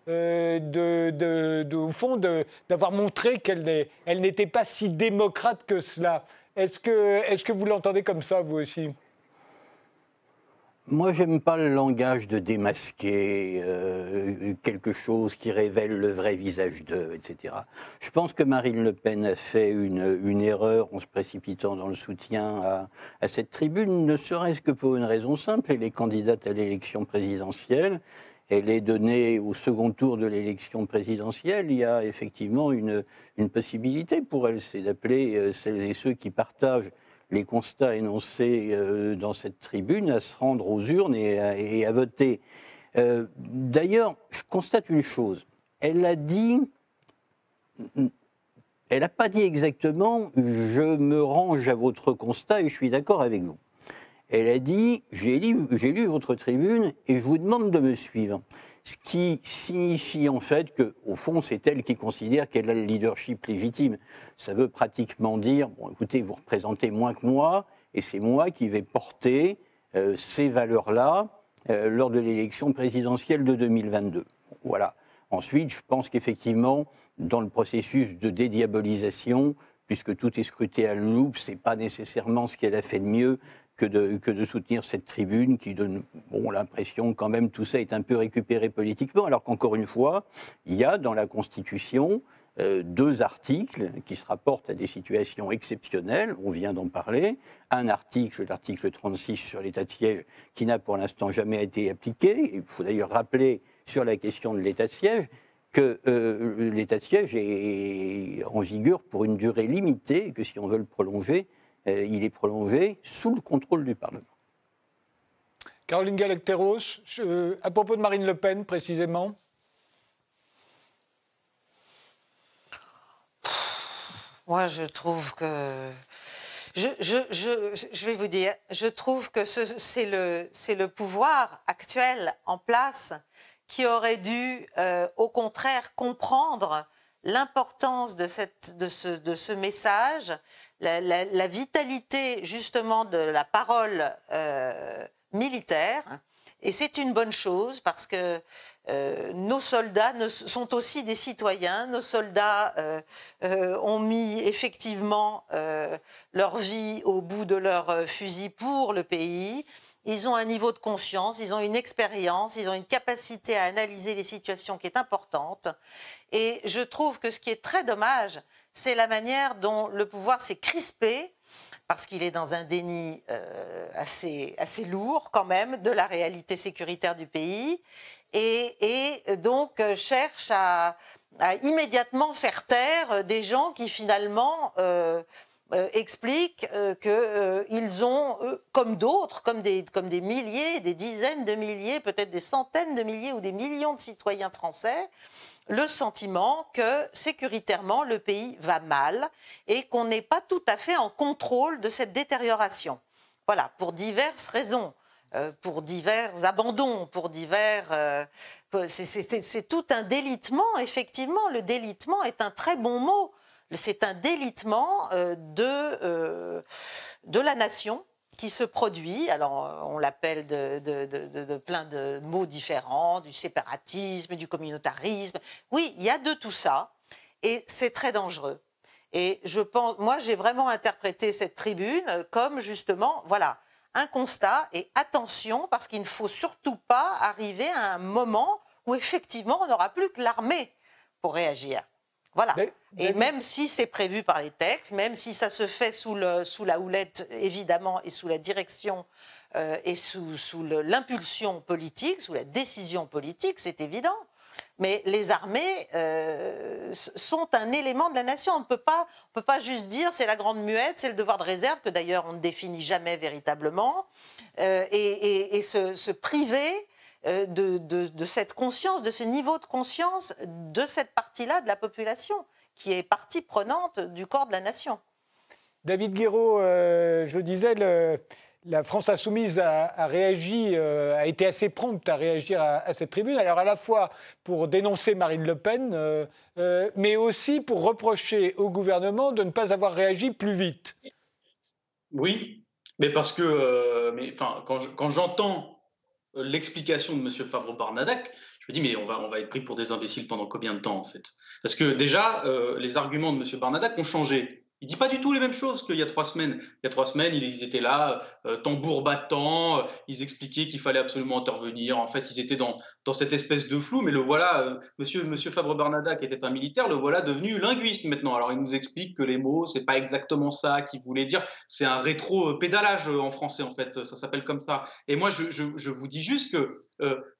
euh, de, au fond, d'avoir montré qu'elle elle n'était pas si démocrate que cela. Est-ce que, vous l'entendez comme ça, vous aussi? Moi, j'aime pas le langage de démasquer euh, quelque chose qui révèle le vrai visage d'eux, etc. Je pense que Marine Le Pen a fait une, une erreur en se précipitant dans le soutien à, à cette tribune, ne serait-ce que pour une raison simple. Elle est candidate à l'élection présidentielle. Elle est donnée au second tour de l'élection présidentielle. Il y a effectivement une, possibilité pour elle, c'est d'appeler euh, celles et ceux qui partagent les constats énoncés euh, dans cette tribune à se rendre aux urnes et à, voter. Euh, d'ailleurs, je constate une chose. Elle a dit, elle n'a pas dit exactement je me range à votre constat et je suis d'accord avec vous. Elle a dit j'ai lu, votre tribune et je vous demande de me suivre ce qui signifie en fait que, au fond, c'est elle qui considère qu'elle a le leadership légitime. Ça veut pratiquement dire, bon, écoutez, vous représentez moins que moi, et c'est moi qui vais porter euh, ces valeurs-là euh, lors de l'élection présidentielle de 2022. Voilà. Ensuite, je pense qu'effectivement, dans le processus de dédiabolisation, puisque tout est scruté à la loupe, c'est pas nécessairement ce qu'elle a fait de mieux que de, soutenir cette tribune qui donne bon, l'impression quand même tout ça est un peu récupéré politiquement, alors qu'encore une fois, il y a dans la Constitution euh, deux articles qui se rapportent à des situations exceptionnelles, on vient d'en parler, un article, l'article 36 sur l'état de siège, qui n'a pour l'instant jamais été appliqué, il faut d'ailleurs rappeler sur la question de l'état de siège que euh, l'état de siège est en vigueur pour une durée limitée et que si on veut le prolonger, il est prolongé sous le contrôle du Parlement. Caroline Galacteros, à propos de Marine Le Pen précisément Moi, je trouve que. Je, je, vais vous dire, je trouve que c'est le, le pouvoir actuel en place qui aurait dû, euh, au contraire, comprendre l'importance de, de, ce, de ce message la, vitalité justement de la parole euh, militaire. Et c'est une bonne chose parce que euh, nos soldats sont aussi des citoyens. Nos soldats euh, ont mis effectivement leur vie au bout de leur fusil pour le pays. Ils ont un niveau de conscience, ils ont une expérience, ils ont une capacité à analyser les situations qui est importante. Et je trouve que ce qui est très dommage, c'est la manière dont le pouvoir s'est crispé parce qu'il est dans un déni euh, assez, lourd quand même de la réalité sécuritaire du pays, et, donc euh, cherche à, immédiatement faire taire des gens qui finalement euh, expliquent qu'ils ont, comme d'autres, comme des, comme des milliers, des dizaines de milliers, peut-être des centaines de milliers ou des millions de citoyens français, le sentiment que sécuritairement le pays va mal et qu'on n'est pas tout à fait en contrôle de cette détérioration. Voilà, pour diverses raisons, euh, pour divers abandons, pour divers... Euh, c'est tout un délitement, effectivement, le délitement est un très bon mot. C'est un délitement euh, de, de la nation, qui se produit. Alors, euh, on l'appelle de, plein de mots différents, du séparatisme, du communautarisme. Oui, il y a de tout ça, et c'est très dangereux. Et je pense, moi, j'ai vraiment interprété cette tribune comme justement, voilà, un constat et attention, parce qu'il ne faut surtout pas arriver à un moment où effectivement on n'aura plus que l'armée pour réagir. Voilà. Et même si c'est prévu par les textes, même si ça se fait sous, le, sous la houlette, évidemment, et sous la direction euh, et sous, sous l'impulsion politique, sous la décision politique, c'est évident. Mais les armées euh, sont un élément de la nation. On ne peut pas, on peut pas juste dire c'est la grande muette, c'est le devoir de réserve, que d'ailleurs on ne définit jamais véritablement, euh, et, et, se, se, priver euh, de, cette conscience, de ce niveau de conscience de cette partie-là de la population, qui est partie prenante du corps de la nation. David Guéraud, euh, je le disais, la France insoumise a, réagi, euh, a été assez prompte à réagir à, cette tribune, alors à la fois pour dénoncer Marine Le Pen, mais aussi pour reprocher au gouvernement de ne pas avoir réagi plus vite. Oui, mais parce que mais, quand j'entends l'explication de M. Favreau-Barnadac, je me dis, mais on va, on va être pris pour des imbéciles pendant combien de temps, en fait? Parce que déjà, euh, les arguments de M. Barnadac ont changé. Il dit pas du tout les mêmes choses qu'il y a trois semaines. Il y a trois semaines, ils étaient là, euh, tambour battant, euh, ils expliquaient qu'il fallait absolument intervenir. En fait, ils étaient dans, dans cette espèce de flou. Mais le voilà, euh, monsieur, monsieur Fabre-Barnada, qui était un militaire, le voilà devenu linguiste maintenant. Alors, il nous explique que les mots, c'est pas exactement ça qu'il voulait dire. C'est un rétro-pédalage en français, en fait. Ça s'appelle comme ça. Et moi, je, je, je vous dis juste que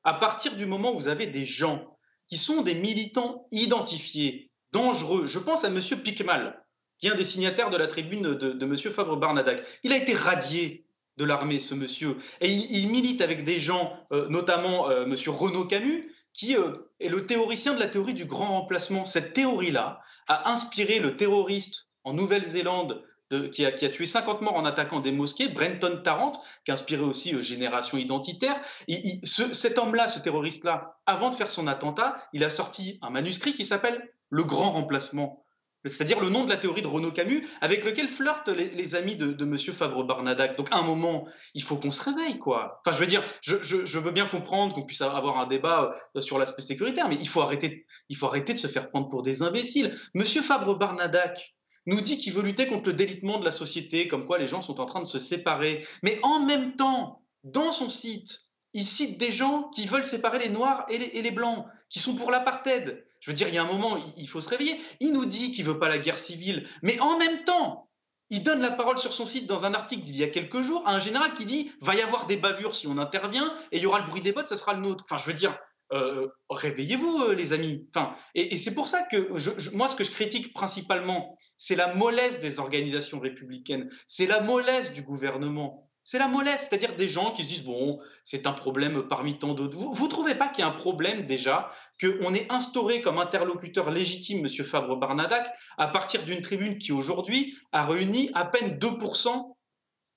à partir du moment où vous avez des gens qui sont des militants identifiés, dangereux, je pense à monsieur Picmal qui est un des signataires de la tribune de, M. Fabre-Barnadac. Il a été radié de l'armée, ce monsieur. Et il, milite avec des gens, euh, notamment euh, M. Renaud Camus, qui euh, est le théoricien de la théorie du grand remplacement. Cette théorie-là a inspiré le terroriste en Nouvelle-Zélande qui, a, tué 50 morts en attaquant des mosquées, Brenton Tarrant, qui a inspiré aussi Génération Identitaire. ce, cet homme-là, ce terroriste-là, avant de faire son attentat, il a sorti un manuscrit qui s'appelle Le Grand Remplacement c'est-à-dire le nom de la théorie de Renaud Camus, avec lequel flirtent les, amis de, de M. Fabre-Barnadac. Donc, à un moment, il faut qu'on se réveille, quoi. Enfin, je veux dire, je, veux bien comprendre qu'on puisse avoir un débat euh, sur l'aspect sécuritaire, mais il faut, arrêter, il faut arrêter de se faire prendre pour des imbéciles. M. Fabre-Barnadac nous dit qu'il veut lutter contre le délitement de la société, comme quoi les gens sont en train de se séparer. Mais en même temps, dans son site, il cite des gens qui veulent séparer les Noirs et les Blancs, qui sont pour l'apartheid. Je veux dire, il y a un moment, il faut se réveiller. Il nous dit qu'il veut pas la guerre civile, mais en même temps, il donne la parole sur son site dans un article d'il y a quelques jours à un général qui dit va y avoir des bavures si on intervient et il y aura le bruit des bottes, ça sera le nôtre. Enfin, je veux dire, euh, réveillez-vous, euh, les amis. Enfin, et, c'est pour ça que moi, ce que je critique principalement, c'est la mollesse des organisations républicaines, c'est la mollesse du gouvernement. C'est la mollesse, c'est-à-dire des gens qui se disent bon, c'est un problème parmi tant d'autres. Vous ne trouvez pas qu'il y a un problème déjà qu'on ait instauré comme interlocuteur légitime M. Fabre-Barnadac à partir d'une tribune qui aujourd'hui a réuni à peine 2%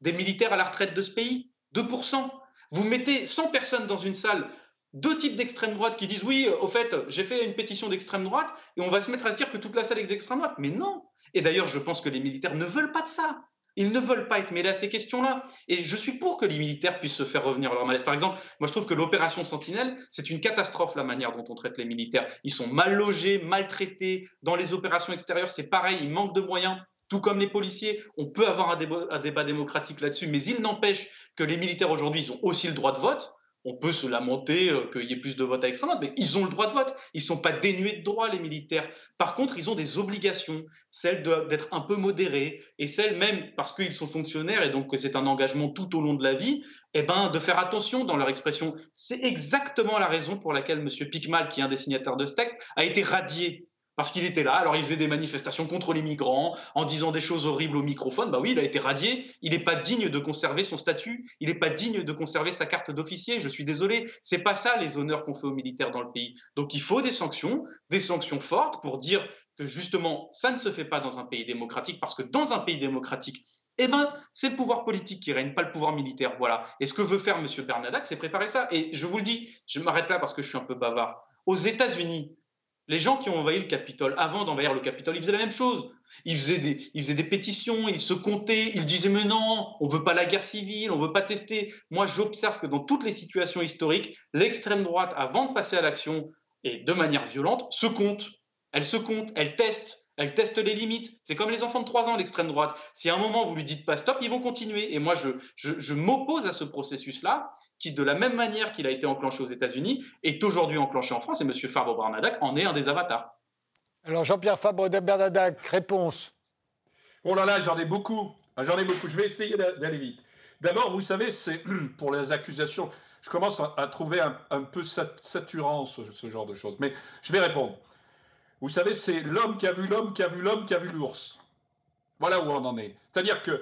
des militaires à la retraite de ce pays? 2%. Vous mettez 100 personnes dans une salle, deux types d'extrême droite qui disent oui, au fait, j'ai fait une pétition d'extrême droite et on va se mettre à se dire que toute la salle est d'extrême droite. Mais non. Et d'ailleurs, je pense que les militaires ne veulent pas de ça. Ils ne veulent pas être mêlés à ces questions-là. Et je suis pour que les militaires puissent se faire revenir leur malaise. Par exemple, moi je trouve que l'opération Sentinelle, c'est une catastrophe la manière dont on traite les militaires. Ils sont mal logés, maltraités. Dans les opérations extérieures, c'est pareil, ils manquent de moyens. Tout comme les policiers, on peut avoir un débat, un débat démocratique là-dessus, mais il n'empêche que les militaires aujourd'hui, ils ont aussi le droit de vote on peut se lamenter euh, qu'il y ait plus de votes à l'extrême droite, mais ils ont le droit de vote. Ils ne sont pas dénués de droits, les militaires. Par contre, ils ont des obligations, celles d'être un peu modérés, et celles même, parce qu'ils sont fonctionnaires, et donc que c'est un engagement tout au long de la vie, eh ben, de faire attention dans leur expression. C'est exactement la raison pour laquelle M. Picmal, qui est un des signataires de ce texte, a été radié parce qu'il était là. Alors il faisait des manifestations contre les migrants en disant des choses horribles au microphone. Bah oui, il a été radié. Il n'est pas digne de conserver son statut. Il n'est pas digne de conserver sa carte d'officier. Je suis désolé. C'est pas ça les honneurs qu'on fait aux militaires dans le pays. Donc il faut des sanctions, des sanctions fortes pour dire que justement ça ne se fait pas dans un pays démocratique parce que dans un pays démocratique eh ben, c'est le pouvoir politique qui règne, pas le pouvoir militaire. Voilà. Et ce que veut faire M. Bernadac, c'est préparer ça. Et je vous le dis, je m'arrête là parce que je suis un peu bavard. Aux États-Unis, les gens qui ont envahi le Capitole, avant d'envahir le Capitole, ils faisaient la même chose. Ils faisaient, des, pétitions, ils se comptaient, ils disaient mais non, on veut pas la guerre civile, on veut pas tester. Moi, j'observe que dans toutes les situations historiques, l'extrême droite, avant de passer à l'action et de manière violente, se compte. Elle se compte, elle teste, elle teste les limites. C'est comme les enfants de 3 ans, l'extrême droite. Si à un moment vous lui dites pas stop, ils vont continuer. Et moi, je, je, m'oppose à ce processus-là, qui, de la même manière qu'il a été enclenché aux États-Unis, est aujourd'hui enclenché en France. Et M. Fabre Bernadac en est un des avatars. Alors, Jean-Pierre Fabre Bernadac, réponse. Oh là là, j'en ai beaucoup. Ah, j'en ai beaucoup. Je vais essayer d'aller vite. D'abord, vous savez, c'est <clears throat> pour les accusations. Je commence à, trouver un, peu saturant ce genre de choses. Mais je vais répondre. Vous savez, c'est l'homme qui a vu l'homme, qui a vu l'homme, qui a vu l'ours. Voilà où on en est. C'est-à-dire que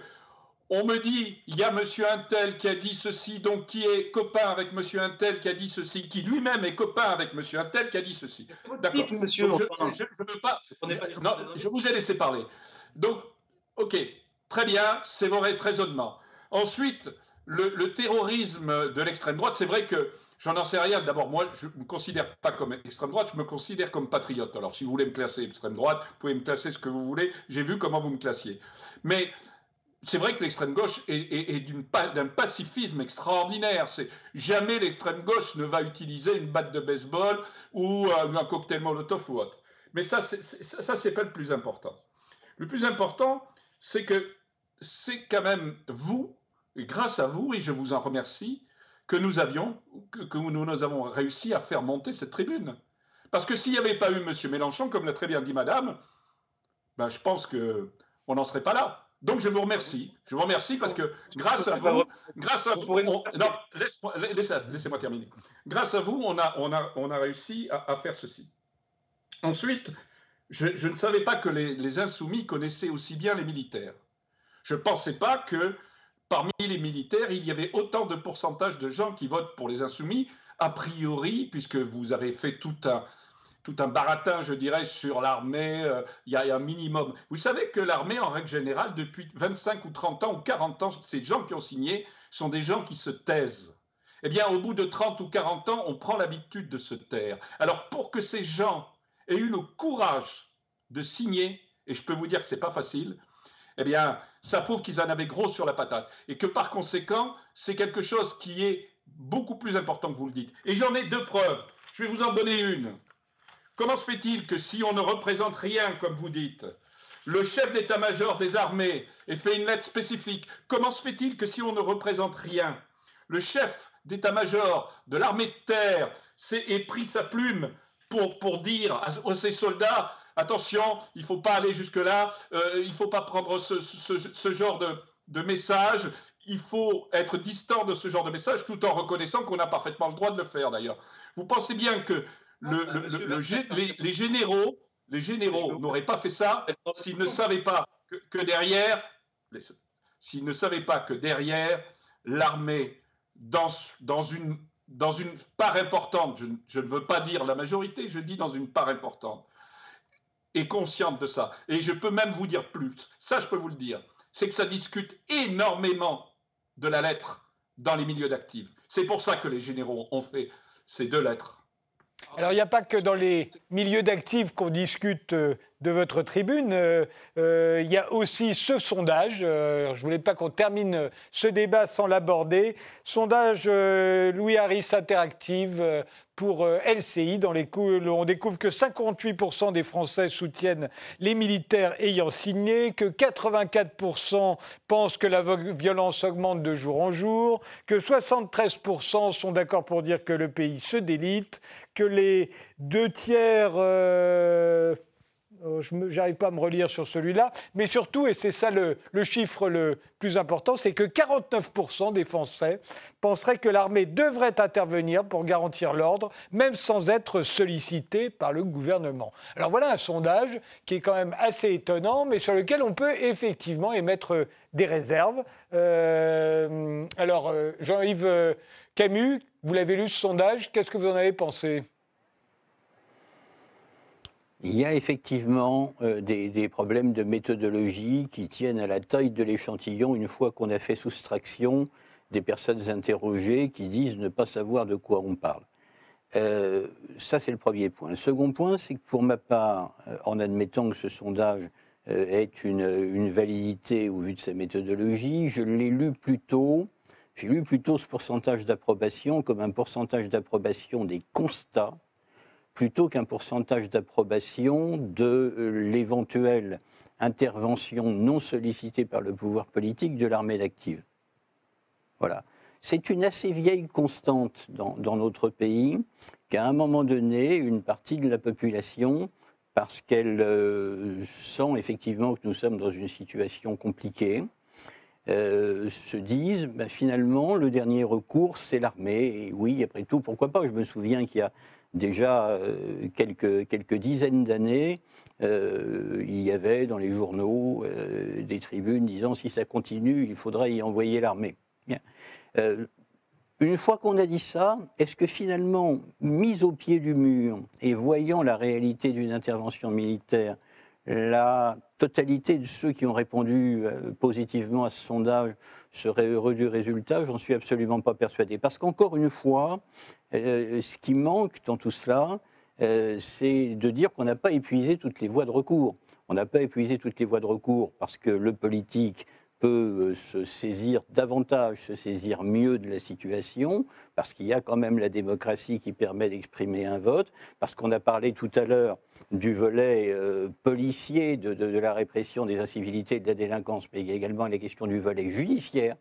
on me dit, il y a monsieur Intel qui a dit ceci, donc qui est copain avec monsieur Intel qui a dit ceci, qui lui-même est copain avec monsieur Intel qui a dit ceci. D'accord. Monsieur, je, ne veux pas. non, je vous ai laissé parler. Donc, ok, très bien, c'est votre raisonnement. Ensuite, le, terrorisme de l'extrême droite, c'est vrai que j'en sais rien. D'abord, moi, je ne me considère pas comme extrême droite, je me considère comme patriote. Alors, si vous voulez me classer extrême droite, vous pouvez me classer ce que vous voulez. J'ai vu comment vous me classiez. Mais c'est vrai que l'extrême gauche est, d'un pacifisme extraordinaire. C'est jamais l'extrême gauche ne va utiliser une batte de baseball ou euh, un cocktail Molotov ou autre. Mais ça, ça, c'est pas le plus important. Le plus important, c'est que c'est quand même vous, grâce à vous, et je vous en remercie, que nous avions, que, nous, avons réussi à faire monter cette tribune. Parce que s'il n'y avait pas eu M. Mélenchon, comme l'a très bien dit Madame, ben, je pense qu'on n'en serait pas là. Donc je vous remercie. Je vous remercie parce que grâce à vous, grâce à vous, non, laissez-moi terminer. Grâce à vous, on a, on a, on a réussi à, faire ceci. Ensuite, je, ne savais pas que les, les, insoumis connaissaient aussi bien les militaires. Je ne pensais pas que parmi les militaires, il y avait autant de pourcentage de gens qui votent pour les insoumis, a priori, puisque vous avez fait tout un, tout un baratin, je dirais, sur l'armée. Euh, il y, a un minimum. Vous savez que l'armée, en règle générale, depuis 25 ou 30 ans ou 40 ans, ces gens qui ont signé sont des gens qui se taisent. Eh bien, au bout de 30 ou 40 ans, on prend l'habitude de se taire. Alors, pour que ces gens aient eu le courage de signer, et je peux vous dire que ce n'est pas facile, eh bien, ça prouve qu'ils en avaient gros sur la patate. Et que par conséquent, c'est quelque chose qui est beaucoup plus important que vous le dites. Et j'en ai deux preuves. Je vais vous en donner une. Comment se fait-il que si on ne représente rien, comme vous dites, le chef d'état-major des armées ait fait une lettre spécifique Comment se fait-il que si on ne représente rien, le chef d'état-major de l'armée de terre ait pris sa plume pour, pour dire à, ses soldats attention, il ne faut pas aller jusque-là, euh, il ne faut pas prendre ce, genre de, de message, il faut être distant de ce genre de message tout en reconnaissant qu'on a parfaitement le droit de le faire d'ailleurs. Vous pensez bien que les, généraux, les généraux n'auraient pas fait ça s'ils ne savaient pas que, derrière, s'ils ne savaient pas que derrière l'armée, dans, dans, une, dans une part importante, je, je, ne veux pas dire la majorité, je dis dans une part importante, est consciente de ça. Et je peux même vous dire plus. Ça, je peux vous le dire. C'est que ça discute énormément de la lettre dans les milieux d'actifs. C'est pour ça que les généraux ont fait ces deux lettres. Alors, il n'y a pas que dans les milieux d'actifs qu'on discute euh, de votre tribune. Euh, euh, il y a aussi ce sondage. je ne voulais pas qu'on termine ce débat sans l'aborder. Sondage Louis Harris Interactive pour euh, LCI. Dans les on découvre que 58% des Français soutiennent les militaires ayant signé, que 84% pensent que la violence augmente de jour en jour, que 73% sont d'accord pour dire que le pays se délite, que les deux tiers... Euh, je n'arrive pas à me relire sur celui-là, mais surtout, et c'est ça le, chiffre le plus important, c'est que 49% des Français penseraient que l'armée devrait intervenir pour garantir l'ordre, même sans être sollicité par le gouvernement. Alors voilà un sondage qui est quand même assez étonnant, mais sur lequel on peut effectivement émettre des réserves. Euh, alors, euh, Jean-Yves Camus, vous l'avez lu ce sondage, qu'est-ce que vous en avez pensé? Il y a effectivement euh, des, problèmes de méthodologie qui tiennent à la taille de l'échantillon une fois qu'on a fait soustraction des personnes interrogées qui disent ne pas savoir de quoi on parle. Euh, ça, c'est le premier point. Le second point, c'est que pour ma part, euh, en admettant que ce sondage ait une, une, validité au vu de sa méthodologie, je l'ai lu plutôt, j'ai lu plutôt ce pourcentage d'approbation comme un pourcentage d'approbation des constats plutôt qu'un pourcentage d'approbation de euh, l'éventuelle intervention non sollicitée par le pouvoir politique de l'armée d'active. Voilà. C'est une assez vieille constante dans, notre pays qu'à un moment donné, une partie de la population, parce qu'elle euh, sent effectivement que nous sommes dans une situation compliquée, euh, se disent ben, finalement le dernier recours c'est l'armée et oui après tout pourquoi pas? Je me souviens qu'il y a déjà euh, quelques, dizaines d'années, euh, il y avait dans les journaux euh, des tribunes disant si ça continue, il faudra y envoyer l'armée. une fois qu'on a dit ça, est-ce que finalement, mis au pied du mur et voyant la réalité d'une intervention militaire, la totalité de ceux qui ont répondu positivement à ce sondage seraient heureux du résultat? J'en suis absolument pas persuadé. Parce qu'encore une fois, euh, ce qui manque dans tout cela, euh, c'est de dire qu'on n'a pas épuisé toutes les voies de recours. On n'a pas épuisé toutes les voies de recours parce que le politique peut se saisir davantage, se saisir mieux de la situation, parce qu'il y a quand même la démocratie qui permet d'exprimer un vote, parce qu'on a parlé tout à l'heure du volet policier de, de, la répression des incivilités et de la délinquance, mais il y a également la question du volet judiciaire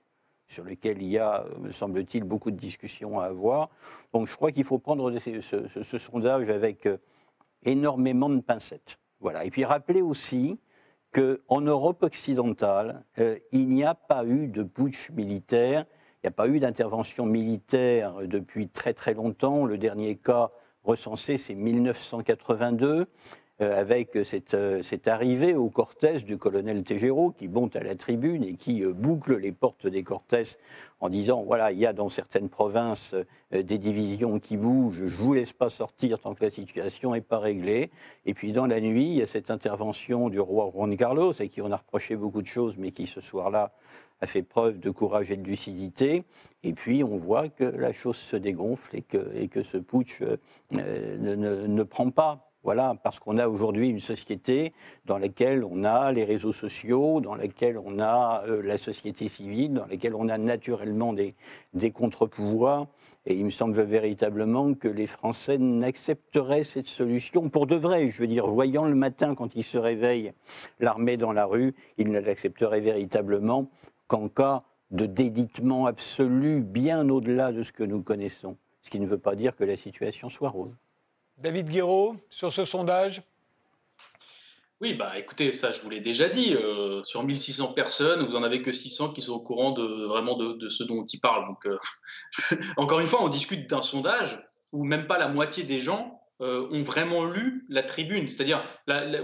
sur lequel il y a, me semble-t-il, beaucoup de discussions à avoir. Donc je crois qu'il faut prendre ce, sondage avec euh, énormément de pincettes. Voilà. Et puis rappeler aussi qu'en Europe occidentale, euh, il n'y a pas eu de putsch militaire, il n'y a pas eu d'intervention militaire depuis très très longtemps. Le dernier cas recensé, c'est 1982. Euh, avec cette, euh, cette, arrivée au Cortés du colonel Tejero qui monte à la tribune et qui euh, boucle les portes des Cortés en disant voilà, il y a dans certaines provinces des divisions qui bougent, je ne vous laisse pas sortir tant que la situation n'est pas réglée. Et puis dans la nuit, il y a cette intervention du roi Juan Carlos, à qui on a reproché beaucoup de choses, mais qui ce soir-là a fait preuve de courage et de lucidité. Et puis on voit que la chose se dégonfle et que, et que ce putsch ne, ne prend pas. Voilà, parce qu'on a aujourd'hui une société dans laquelle on a les réseaux sociaux, dans laquelle on a euh, la société civile, dans laquelle on a naturellement des, des contre-pouvoirs. Et il me semble véritablement que les Français n'accepteraient cette solution pour de vrai. Je veux dire, voyant le matin quand ils se réveillent l'armée dans la rue, ils ne l'accepteraient véritablement qu'en cas de déditement absolu, bien au-delà de ce que nous connaissons. Ce qui ne veut pas dire que la situation soit rose. David Guéraud, sur ce sondage? Oui, bah écoutez, ça je vous l'ai déjà dit, euh, sur 1600 personnes, vous en avez que 600 qui sont au courant de vraiment de, ce dont il parle. Donc, euh, <laughs> encore une fois, on discute d'un sondage où même pas la moitié des gens euh, ont vraiment lu la tribune. C'est-à-dire,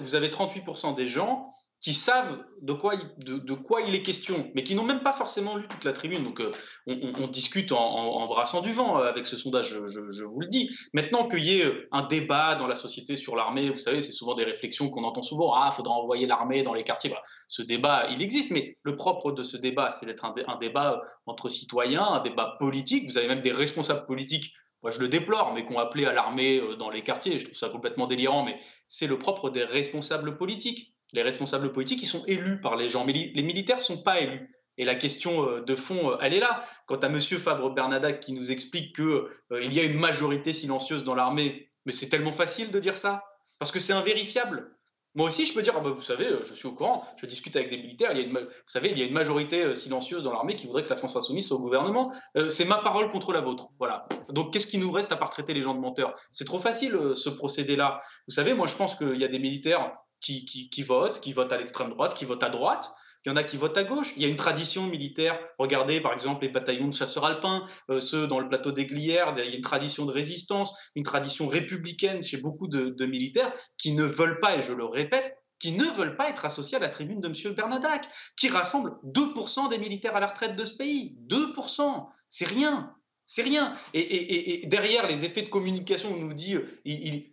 vous avez 38% des gens qui savent de quoi, il, de, quoi il est question, mais qui n'ont même pas forcément lu toute la tribune. Donc euh, on, discute en, brassant du vent euh, avec ce sondage, je, vous le dis. Maintenant qu'il y ait euh, un débat dans la société sur l'armée, vous savez, c'est souvent des réflexions qu'on entend souvent, ah, faudra envoyer l'armée dans les quartiers. ce débat, il existe, mais le propre de ce débat, c'est d'être un, débat entre citoyens, un débat politique. Vous avez même des responsables politiques moi je le déplore, mais qu'on appelé à l'armée dans les quartiers, je trouve ça complètement délirant, mais c'est le propre des responsables politiques les responsables politiques, ils sont élus par les gens. Mais les militaires ne sont pas élus. Et la question euh, de fond, euh, elle est là. Quant à M. Fabre-Bernadac qui nous explique qu'il euh, y a une majorité silencieuse dans l'armée, mais c'est tellement facile de dire ça, parce que c'est invérifiable. Moi aussi, je peux dire, ah bah, vous savez, je suis au courant, je discute avec des militaires, il y a une, vous savez, il y a une majorité silencieuse dans l'armée qui voudrait que la France insoumise soit au gouvernement. c'est ma parole contre la vôtre. Voilà. Donc, qu'est-ce qui nous reste à part traiter les gens de menteurs? C'est trop facile, ce procédé-là. Vous savez, moi, je pense qu'il y a des militaires qui, votent, qui votent à l'extrême droite, qui votent à droite. Il y en a qui votent à gauche. Il y a une tradition militaire. Regardez par exemple les bataillons de chasseurs alpins, euh, ceux dans le plateau des Glières. Il y a une tradition de résistance, une tradition républicaine chez beaucoup de, militaires qui ne veulent pas, et je le répète, qui ne veulent pas être associés à la tribune de M. Bernadac, qui rassemble 2% des militaires à la retraite de ce pays. 2%, c'est rien. C'est rien. Et, derrière les effets de communication, on nous dit euh,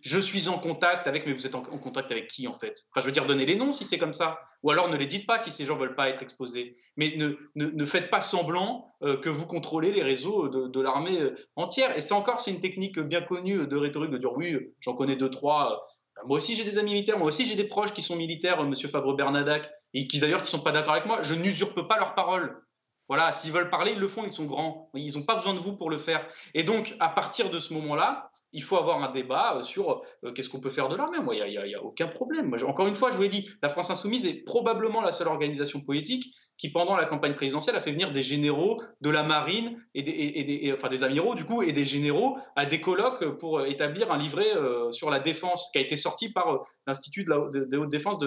je suis en contact avec, mais vous êtes en, contact avec qui en fait? Enfin, je veux dire, donnez les noms si c'est comme ça. Ou alors ne les dites pas si ces gens veulent pas être exposés. Mais ne, ne, faites pas semblant euh, que vous contrôlez les réseaux de, l'armée euh, entière. Et c'est encore, c'est une technique bien connue de rhétorique de dire oui, j'en connais deux, trois. Moi aussi, j'ai des amis militaires. Moi aussi, j'ai des proches qui sont militaires, Monsieur Fabre Bernadac, et qui d'ailleurs qui sont pas d'accord avec moi. Je n'usurpe pas leur parole. Voilà, s'ils veulent parler, ils le font, ils sont grands. Ils n'ont pas besoin de vous pour le faire. Et donc, à partir de ce moment-là, il faut avoir un débat euh, sur euh, qu'est-ce qu'on peut faire de l'armée. Moi, il n'y a, aucun problème. encore une fois, je vous l'ai dit, la France Insoumise est probablement la seule organisation politique qui, pendant la campagne présidentielle, a fait venir des généraux de la marine, et des, enfin des amiraux, du coup, et des généraux à des colloques pour établir un livret euh, sur la défense qui a été sorti par l'Institut de, la, haute défense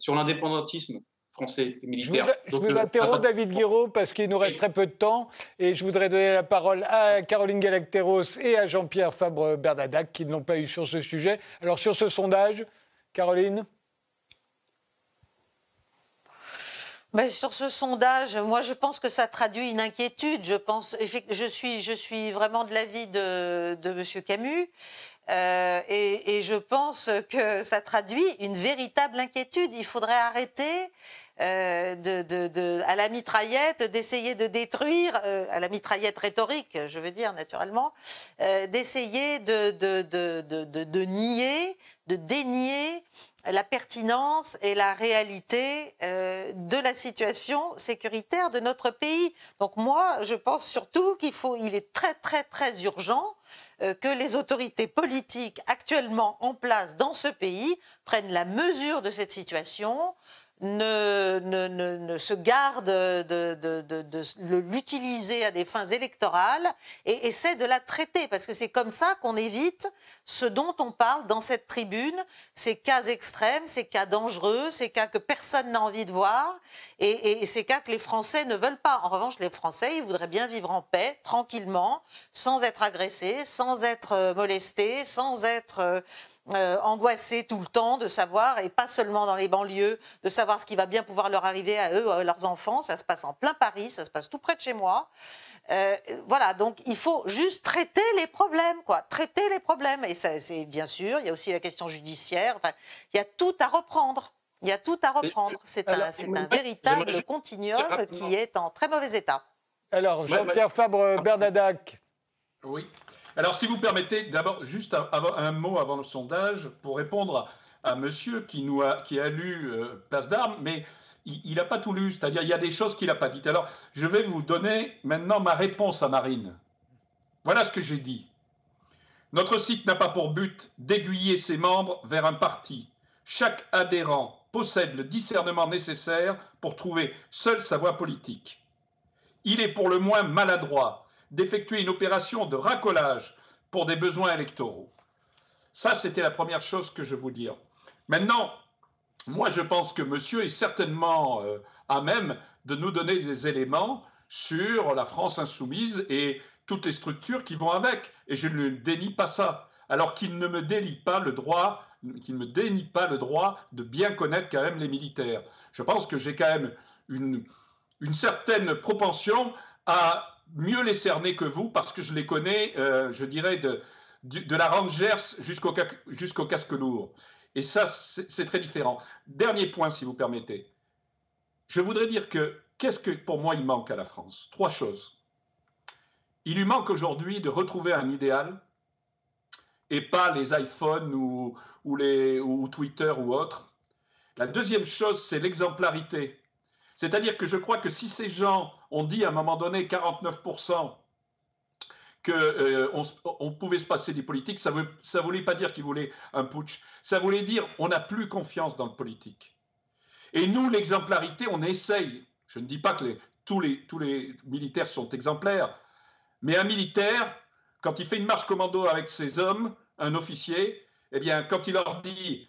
sur l'indépendantisme français militaire. Je vous, euh, interromps, David Guiraud, parce qu'il nous reste très peu de temps. Et je voudrais donner la parole à Caroline Galacteros et à Jean-Pierre Fabre-Bernadac, qui ne l'ont pas eu sur ce sujet. Alors, sur ce sondage, Caroline? Mais sur ce sondage, moi je pense que ça traduit une inquiétude. Je pense, je suis, je suis vraiment de l'avis de, de M. Camus. Euh, et, et, je pense que ça traduit une véritable inquiétude. Il faudrait arrêter de, à la mitraillette, d'essayer de détruire, à la mitraillette rhétorique, je veux dire naturellement, d'essayer de, de, nier, de dénier la pertinence et la réalité euh, de la situation sécuritaire de notre pays. Donc moi, je pense surtout qu'il faut, il est très très très urgent euh, que les autorités politiques actuellement en place dans ce pays prennent la mesure de cette situation, ne, ne, ne, se garde de, de, de, l'utiliser à des fins électorales et essaie de la traiter, parce que c'est comme ça qu'on évite ce dont on parle dans cette tribune, ces cas extrêmes, ces cas dangereux, ces cas que personne n'a envie de voir, et, et, ces cas que les Français ne veulent pas. En revanche, les Français, ils voudraient bien vivre en paix, tranquillement, sans être agressés, sans être euh, molestés, sans être... Euh, euh, angoissés tout le temps de savoir, et pas seulement dans les banlieues, de savoir ce qui va bien pouvoir leur arriver à eux, à leurs enfants. Ça se passe en plein Paris, ça se passe tout près de chez moi. Euh, voilà, donc il faut juste traiter les problèmes, quoi. Traiter les problèmes. Et c'est bien sûr, il y a aussi la question judiciaire. Enfin, il y a tout à reprendre. Il y a tout à reprendre. C'est un, un, véritable continuum qui est en très mauvais état. Alors, Jean-Pierre Fabre-Bernadac. Oui. Alors, si vous permettez, d'abord, juste un, mot avant le sondage pour répondre à, monsieur qui, a lu euh, Place d'Armes, mais il n'a pas tout lu, c'est-à-dire il y a des choses qu'il n'a pas dites. Alors, je vais vous donner maintenant ma réponse à Marine. Voilà ce que j'ai dit. Notre site n'a pas pour but d'aiguiller ses membres vers un parti. Chaque adhérent possède le discernement nécessaire pour trouver seul sa voie politique. Il est pour le moins maladroit d'effectuer une opération de racolage pour des besoins électoraux. Ça, c'était la première chose que je veux dire. Maintenant, moi, je pense que monsieur est certainement euh, à même de nous donner des éléments sur la France insoumise et toutes les structures qui vont avec. Et je ne dénie pas ça. Alors qu'il ne me délie pas le droit, qu'il ne me dénie pas le droit de bien connaître quand même les militaires. Je pense que j'ai quand même une, une certaine propension à mieux les cerner que vous parce que je les connais, euh, je dirais, de, de, la Rangers jusqu'au jusqu'au casque lourd. Et ça, c'est très différent. Dernier point, si vous permettez. Je voudrais dire que qu'est-ce que pour moi il manque à la France? Trois choses. Il lui manque aujourd'hui de retrouver un idéal et pas les iPhones ou, ou, les, ou Twitter ou autres. La deuxième chose, c'est l'exemplarité. C'est-à-dire que je crois que si ces gens ont dit à un moment donné 49% qu'on euh, on pouvait se passer des politiques, ça ne voulait pas dire qu'ils voulaient un putsch. Ça voulait dire on n'a plus confiance dans le politique. Et nous, l'exemplarité, on essaye. Je ne dis pas que tous, les, tous les militaires sont exemplaires, mais un militaire, quand il fait une marche commando avec ses hommes, un officier, eh bien, quand il leur dit,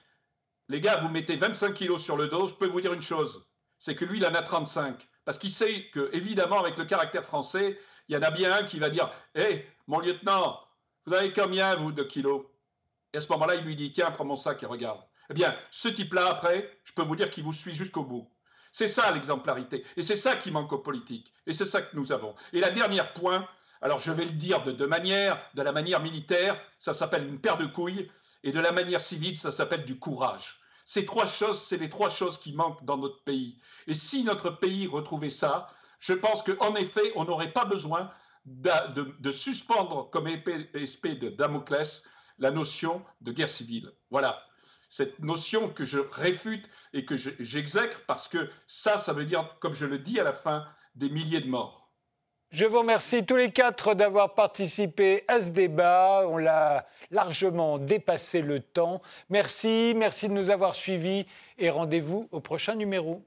les gars, vous mettez 25 kilos sur le dos, je peux vous dire une chose, c'est que lui, il en a 35. Parce qu'il sait que, évidemment, avec le caractère français, il y en a bien un qui va dire Hé, mon lieutenant, vous avez combien, vous, de kilos? Et à ce moment-là, il lui dit Tiens, prends mon sac et regarde. Eh bien, ce type-là, après, je peux vous dire qu'il vous suit jusqu'au bout. C'est ça l'exemplarité. Et c'est ça qui manque aux politiques. Et c'est ça que nous avons. Et la dernière point, alors je vais le dire de deux manières. De la manière militaire, ça s'appelle une paire de couilles. Et de la manière civile, ça s'appelle du courage. Ces trois choses, c'est les trois choses qui manquent dans notre pays. Et si notre pays retrouvait ça, je pense qu'en effet, on n'aurait pas besoin de, suspendre comme épée de Damoclès la notion de guerre civile. Voilà. Cette notion que je réfute et que j'exècre parce que ça, ça veut dire, comme je le dis à la fin, des milliers de morts. Je vous remercie tous les quatre d'avoir participé à ce débat. On l'a largement dépassé le temps. Merci, merci de nous avoir suivis et rendez-vous au prochain numéro.